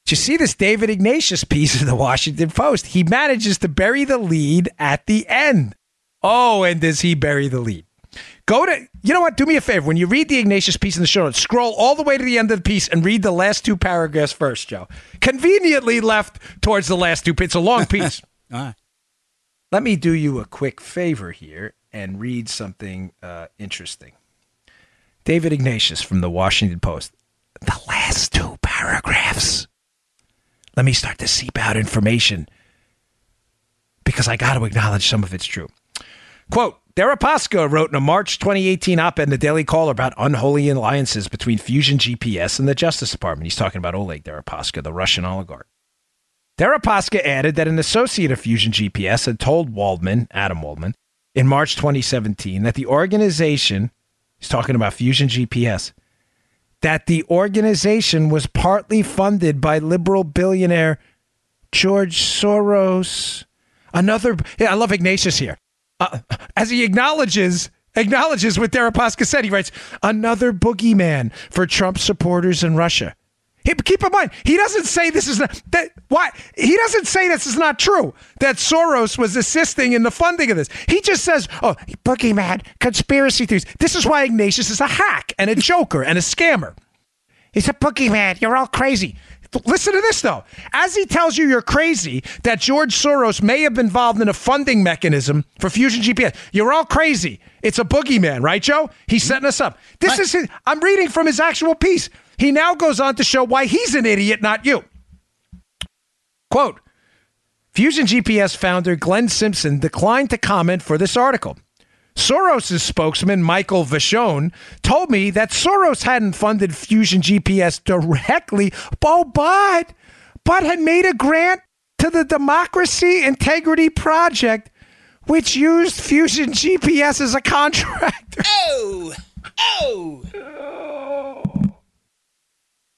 did you see this David Ignatius piece of the Washington Post? He manages to bury the lead at the end. Oh, and does he bury the lead? Go to, you know what? Do me a favor. When you read the Ignatius piece in the show notes, scroll all the way to the end of the piece and read the last two paragraphs first, Joe. Conveniently left towards the last two. It's a long piece. All right. Let me do you a quick favor here and read something uh, interesting. David Ignatius from the Washington Post. The last two paragraphs. Let me start to seep out information because I got to acknowledge some of it's true. Quote Deripaska wrote in a March 2018 op ed in the Daily Caller about unholy alliances between Fusion GPS and the Justice Department. He's talking about Oleg Deripaska, the Russian oligarch. Deripaska added that an associate of Fusion GPS had told Waldman, Adam Waldman, in March 2017 that the organization, he's talking about Fusion GPS, that the organization was partly funded by liberal billionaire George Soros. Another, yeah, I love Ignatius here. Uh, as he acknowledges acknowledges what Deripaska said, he writes, "Another boogeyman for Trump supporters in Russia." He, keep in mind, he doesn't say this is not that. Why he doesn't say this is not true that Soros was assisting in the funding of this. He just says, "Oh, boogeyman, conspiracy theories." This is why Ignatius is a hack and a joker and a scammer. He's a boogeyman. You're all crazy. Listen to this though. As he tells you you're crazy that George Soros may have been involved in a funding mechanism for Fusion GPS, you're all crazy. It's a boogeyman, right, Joe? He's setting us up. This is his, I'm reading from his actual piece. He now goes on to show why he's an idiot, not you. Quote Fusion GPS founder Glenn Simpson declined to comment for this article. Soros' spokesman, Michael Vachon, told me that Soros hadn't funded Fusion GPS directly, oh, but, but had made a grant to the Democracy Integrity Project, which used Fusion GPS as a contractor. Oh! Oh!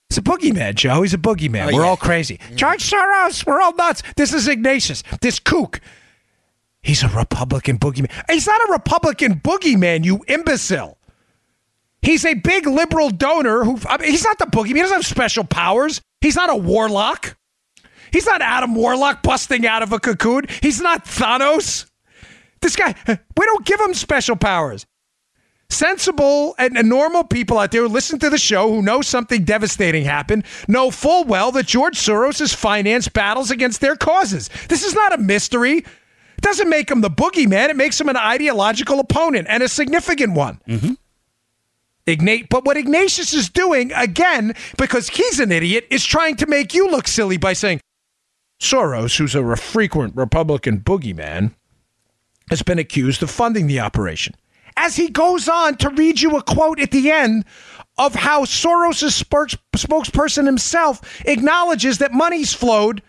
He's a boogeyman, Joe. He's a boogeyman. Oh, we're yeah. all crazy. George Soros, we're all nuts. This is Ignatius, this kook. He's a Republican boogeyman. He's not a Republican boogeyman, you imbecile. He's a big liberal donor who, I mean, he's not the boogeyman. He doesn't have special powers. He's not a warlock. He's not Adam Warlock busting out of a cocoon. He's not Thanos. This guy, we don't give him special powers. Sensible and, and normal people out there who listen to the show who know something devastating happened know full well that George Soros has financed battles against their causes. This is not a mystery. It doesn't make him the boogeyman. It makes him an ideological opponent and a significant one. Mm-hmm. Ignate, but what Ignatius is doing again, because he's an idiot, is trying to make you look silly by saying Soros, who's a re- frequent Republican boogeyman, has been accused of funding the operation. As he goes on to read you a quote at the end of how Soros' spokesperson himself acknowledges that money's flowed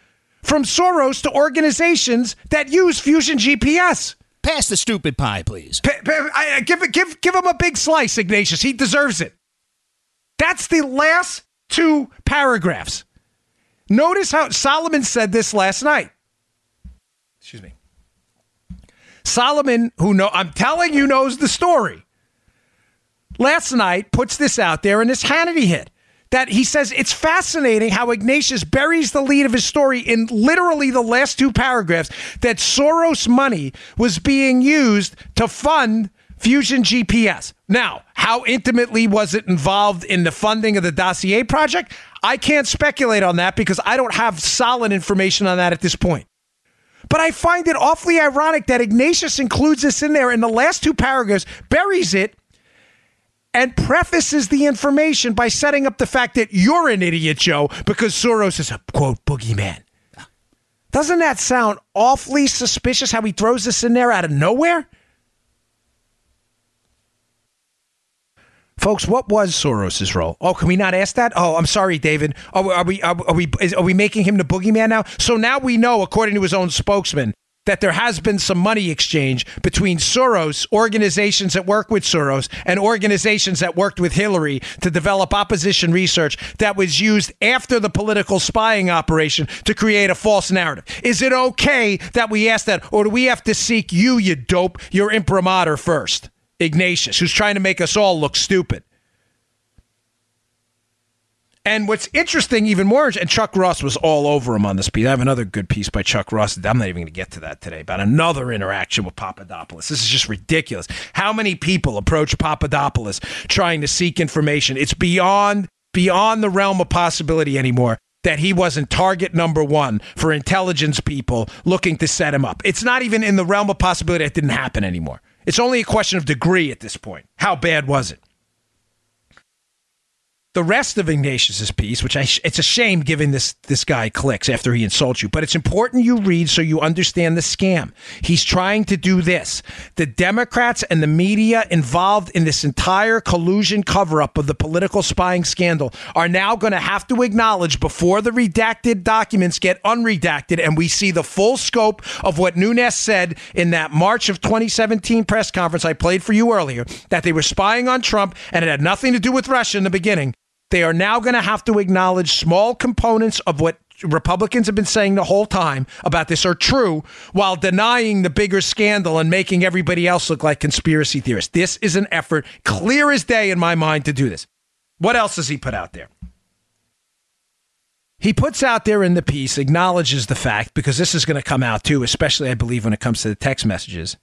from Soros to organizations that use Fusion GPS. Pass the stupid pie, please. Pa- pa- I- I- give, give, give him a big slice, Ignatius. He deserves it. That's the last two paragraphs. Notice how Solomon said this last night. Excuse me. Solomon, who know I'm telling you knows the story, last night puts this out there in this Hannity hit. That he says it's fascinating how Ignatius buries the lead of his story in literally the last two paragraphs that Soros money was being used to fund Fusion GPS. Now, how intimately was it involved in the funding of the dossier project? I can't speculate on that because I don't have solid information on that at this point. But I find it awfully ironic that Ignatius includes this in there in the last two paragraphs, buries it, and prefaces the information by setting up the fact that you're an idiot, Joe, because Soros is a quote boogeyman. Doesn't that sound awfully suspicious how he throws this in there out of nowhere? Folks, what was Soros's role? Oh, can we not ask that? Oh, I'm sorry, David. Are, we- are we are, we is, are we making him the boogeyman now? So now we know, according to his own spokesman, that there has been some money exchange between Soros, organizations that work with Soros, and organizations that worked with Hillary to develop opposition research that was used after the political spying operation to create a false narrative. Is it okay that we ask that, or do we have to seek you, you dope, your imprimatur first? Ignatius, who's trying to make us all look stupid. And what's interesting, even more, and Chuck Ross was all over him on this piece. I have another good piece by Chuck Ross. I'm not even going to get to that today about another interaction with Papadopoulos. This is just ridiculous. How many people approach Papadopoulos trying to seek information? It's beyond beyond the realm of possibility anymore that he wasn't target number one for intelligence people looking to set him up. It's not even in the realm of possibility that didn't happen anymore. It's only a question of degree at this point. How bad was it? The rest of Ignatius's piece, which I it's a shame giving this this guy clicks after he insults you, but it's important you read so you understand the scam. He's trying to do this. The Democrats and the media involved in this entire collusion cover up of the political spying scandal are now going to have to acknowledge before the redacted documents get unredacted and we see the full scope of what Nunes said in that March of 2017 press conference I played for you earlier that they were spying on Trump and it had nothing to do with Russia in the beginning. They are now going to have to acknowledge small components of what Republicans have been saying the whole time about this are true while denying the bigger scandal and making everybody else look like conspiracy theorists. This is an effort, clear as day in my mind, to do this. What else does he put out there? He puts out there in the piece, acknowledges the fact, because this is going to come out too, especially I believe when it comes to the text messages,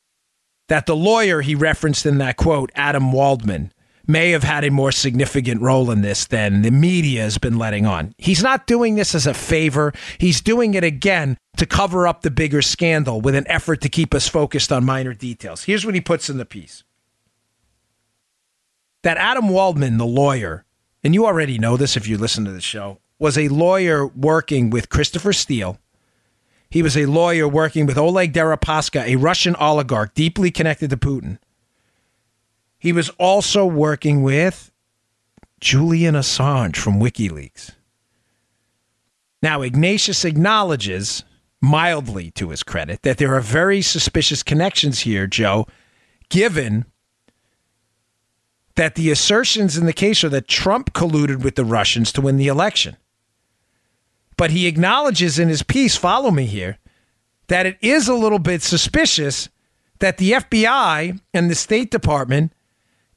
that the lawyer he referenced in that quote, Adam Waldman, may have had a more significant role in this than the media has been letting on. He's not doing this as a favor. He's doing it again to cover up the bigger scandal with an effort to keep us focused on minor details. Here's what he puts in the piece that Adam Waldman, the lawyer, and you already know this if you listen to the show, was a lawyer working with Christopher Steele. He was a lawyer working with Oleg Deripaska, a Russian oligarch deeply connected to Putin. He was also working with Julian Assange from WikiLeaks. Now, Ignatius acknowledges, mildly to his credit, that there are very suspicious connections here, Joe, given that the assertions in the case are that Trump colluded with the Russians to win the election. But he acknowledges in his piece, follow me here, that it is a little bit suspicious that the FBI and the State Department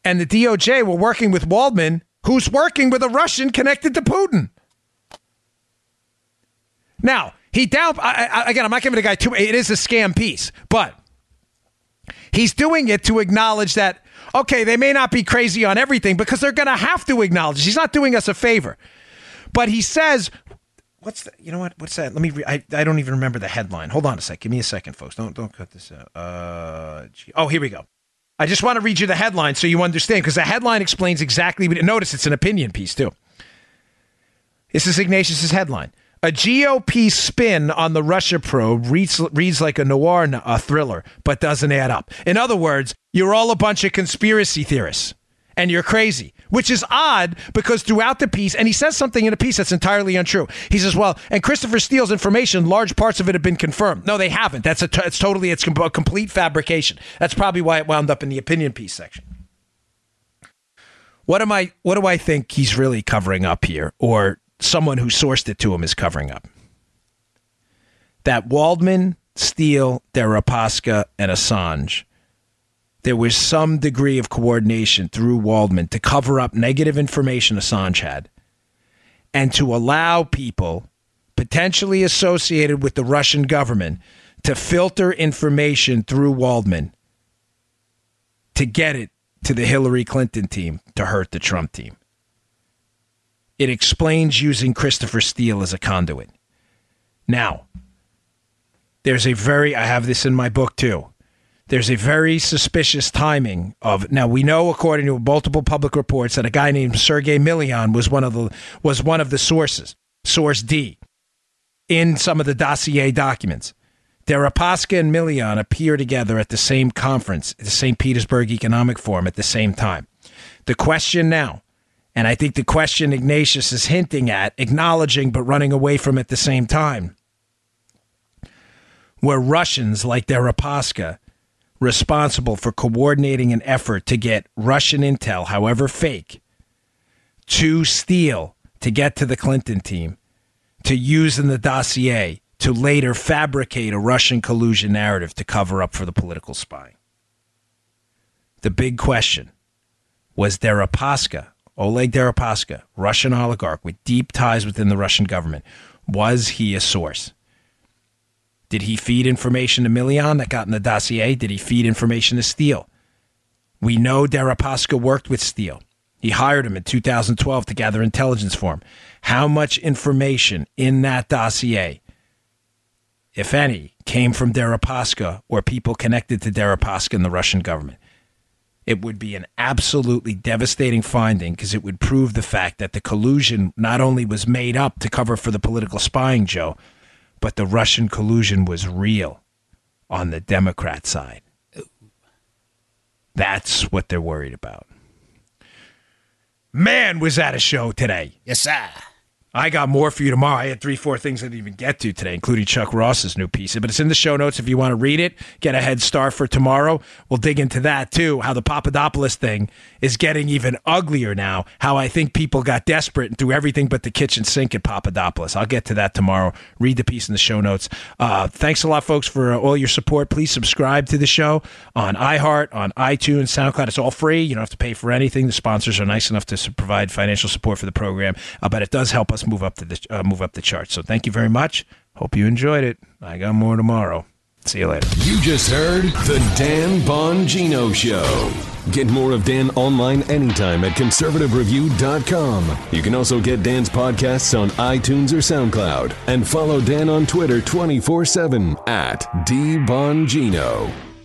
and the DOJ were working with Waldman, who's working with a Russian connected to Putin. Now, he down I, I, again. I'm not giving the guy too. It is a scam piece, but he's doing it to acknowledge that okay, they may not be crazy on everything because they're going to have to acknowledge. He's not doing us a favor, but he says, "What's that? You know what? What's that? Let me. Re- I I don't even remember the headline. Hold on a sec. Give me a second, folks. Don't don't cut this out. Uh, gee. oh, here we go. I just want to read you the headline so you understand because the headline explains exactly what. Notice it's an opinion piece too. This is Ignatius's headline. A GOP spin on the Russia probe reads, reads like a noir a thriller, but doesn't add up. In other words, you're all a bunch of conspiracy theorists and you're crazy, which is odd because throughout the piece, and he says something in a piece that's entirely untrue. He says, "Well, and Christopher Steele's information, large parts of it have been confirmed." No, they haven't. That's a t- it's totally it's a complete fabrication. That's probably why it wound up in the opinion piece section. What am I? What do I think he's really covering up here, or someone who sourced it to him is covering up? That Waldman, Steele, Deripaska, and Assange there was some degree of coordination through Waldman to cover up negative information Assange had and to allow people potentially associated with the Russian government to filter information through Waldman to get it to the Hillary Clinton team to hurt the Trump team. It explains using Christopher Steele as a conduit. Now, there's a very, I have this in my book too there's a very suspicious timing of now we know according to multiple public reports that a guy named Sergey Millian was one of the was one of the sources source D in some of the dossier documents Deripaska and Millian appear together at the same conference the St. Petersburg Economic Forum at the same time The question now, and I think the question Ignatius is hinting at, acknowledging but running away from at the same time, were Russians like Deripaska responsible for coordinating an effort to get Russian intel, however fake, to steal, to get to the Clinton team, to use in the dossier, to later fabricate a Russian collusion narrative to cover up for the political spying. The big question was Deripaska, Oleg Deripaska, Russian oligarch with deep ties within the Russian government, was he a source? Did he feed information to Millian that got in the dossier? Did he feed information to Steele? We know Deripaska worked with Steele. He hired him in 2012 to gather intelligence for him. How much information in that dossier, if any, came from Deripaska or people connected to Deripaska in the Russian government? It would be an absolutely devastating finding because it would prove the fact that the collusion not only was made up to cover for the political spying, Joe, but the Russian collusion was real on the Democrat side. That's what they're worried about. Man, was that a show today. Yes, sir. I got more for you tomorrow. I had three, four things I didn't even get to today, including Chuck Ross's new piece. But it's in the show notes if you want to read it, get a head start for tomorrow. We'll dig into that too, how the Papadopoulos thing is getting even uglier now, how I think people got desperate and threw everything but the kitchen sink at Papadopoulos. I'll get to that tomorrow. Read the piece in the show notes. Uh, thanks a lot, folks, for all your support. Please subscribe to the show on iHeart, on iTunes, SoundCloud. It's all free. You don't have to pay for anything. The sponsors are nice enough to provide financial support for the program, uh, but it does help us move up to the uh, move up the chart. So thank you very much. Hope you enjoyed it. I got more tomorrow. See you later. You just heard the Dan Bongino Show. Get more of Dan online anytime at conservativereview.com. You can also get Dan's podcasts on iTunes or SoundCloud. And follow Dan on Twitter 24 7 at DBongino.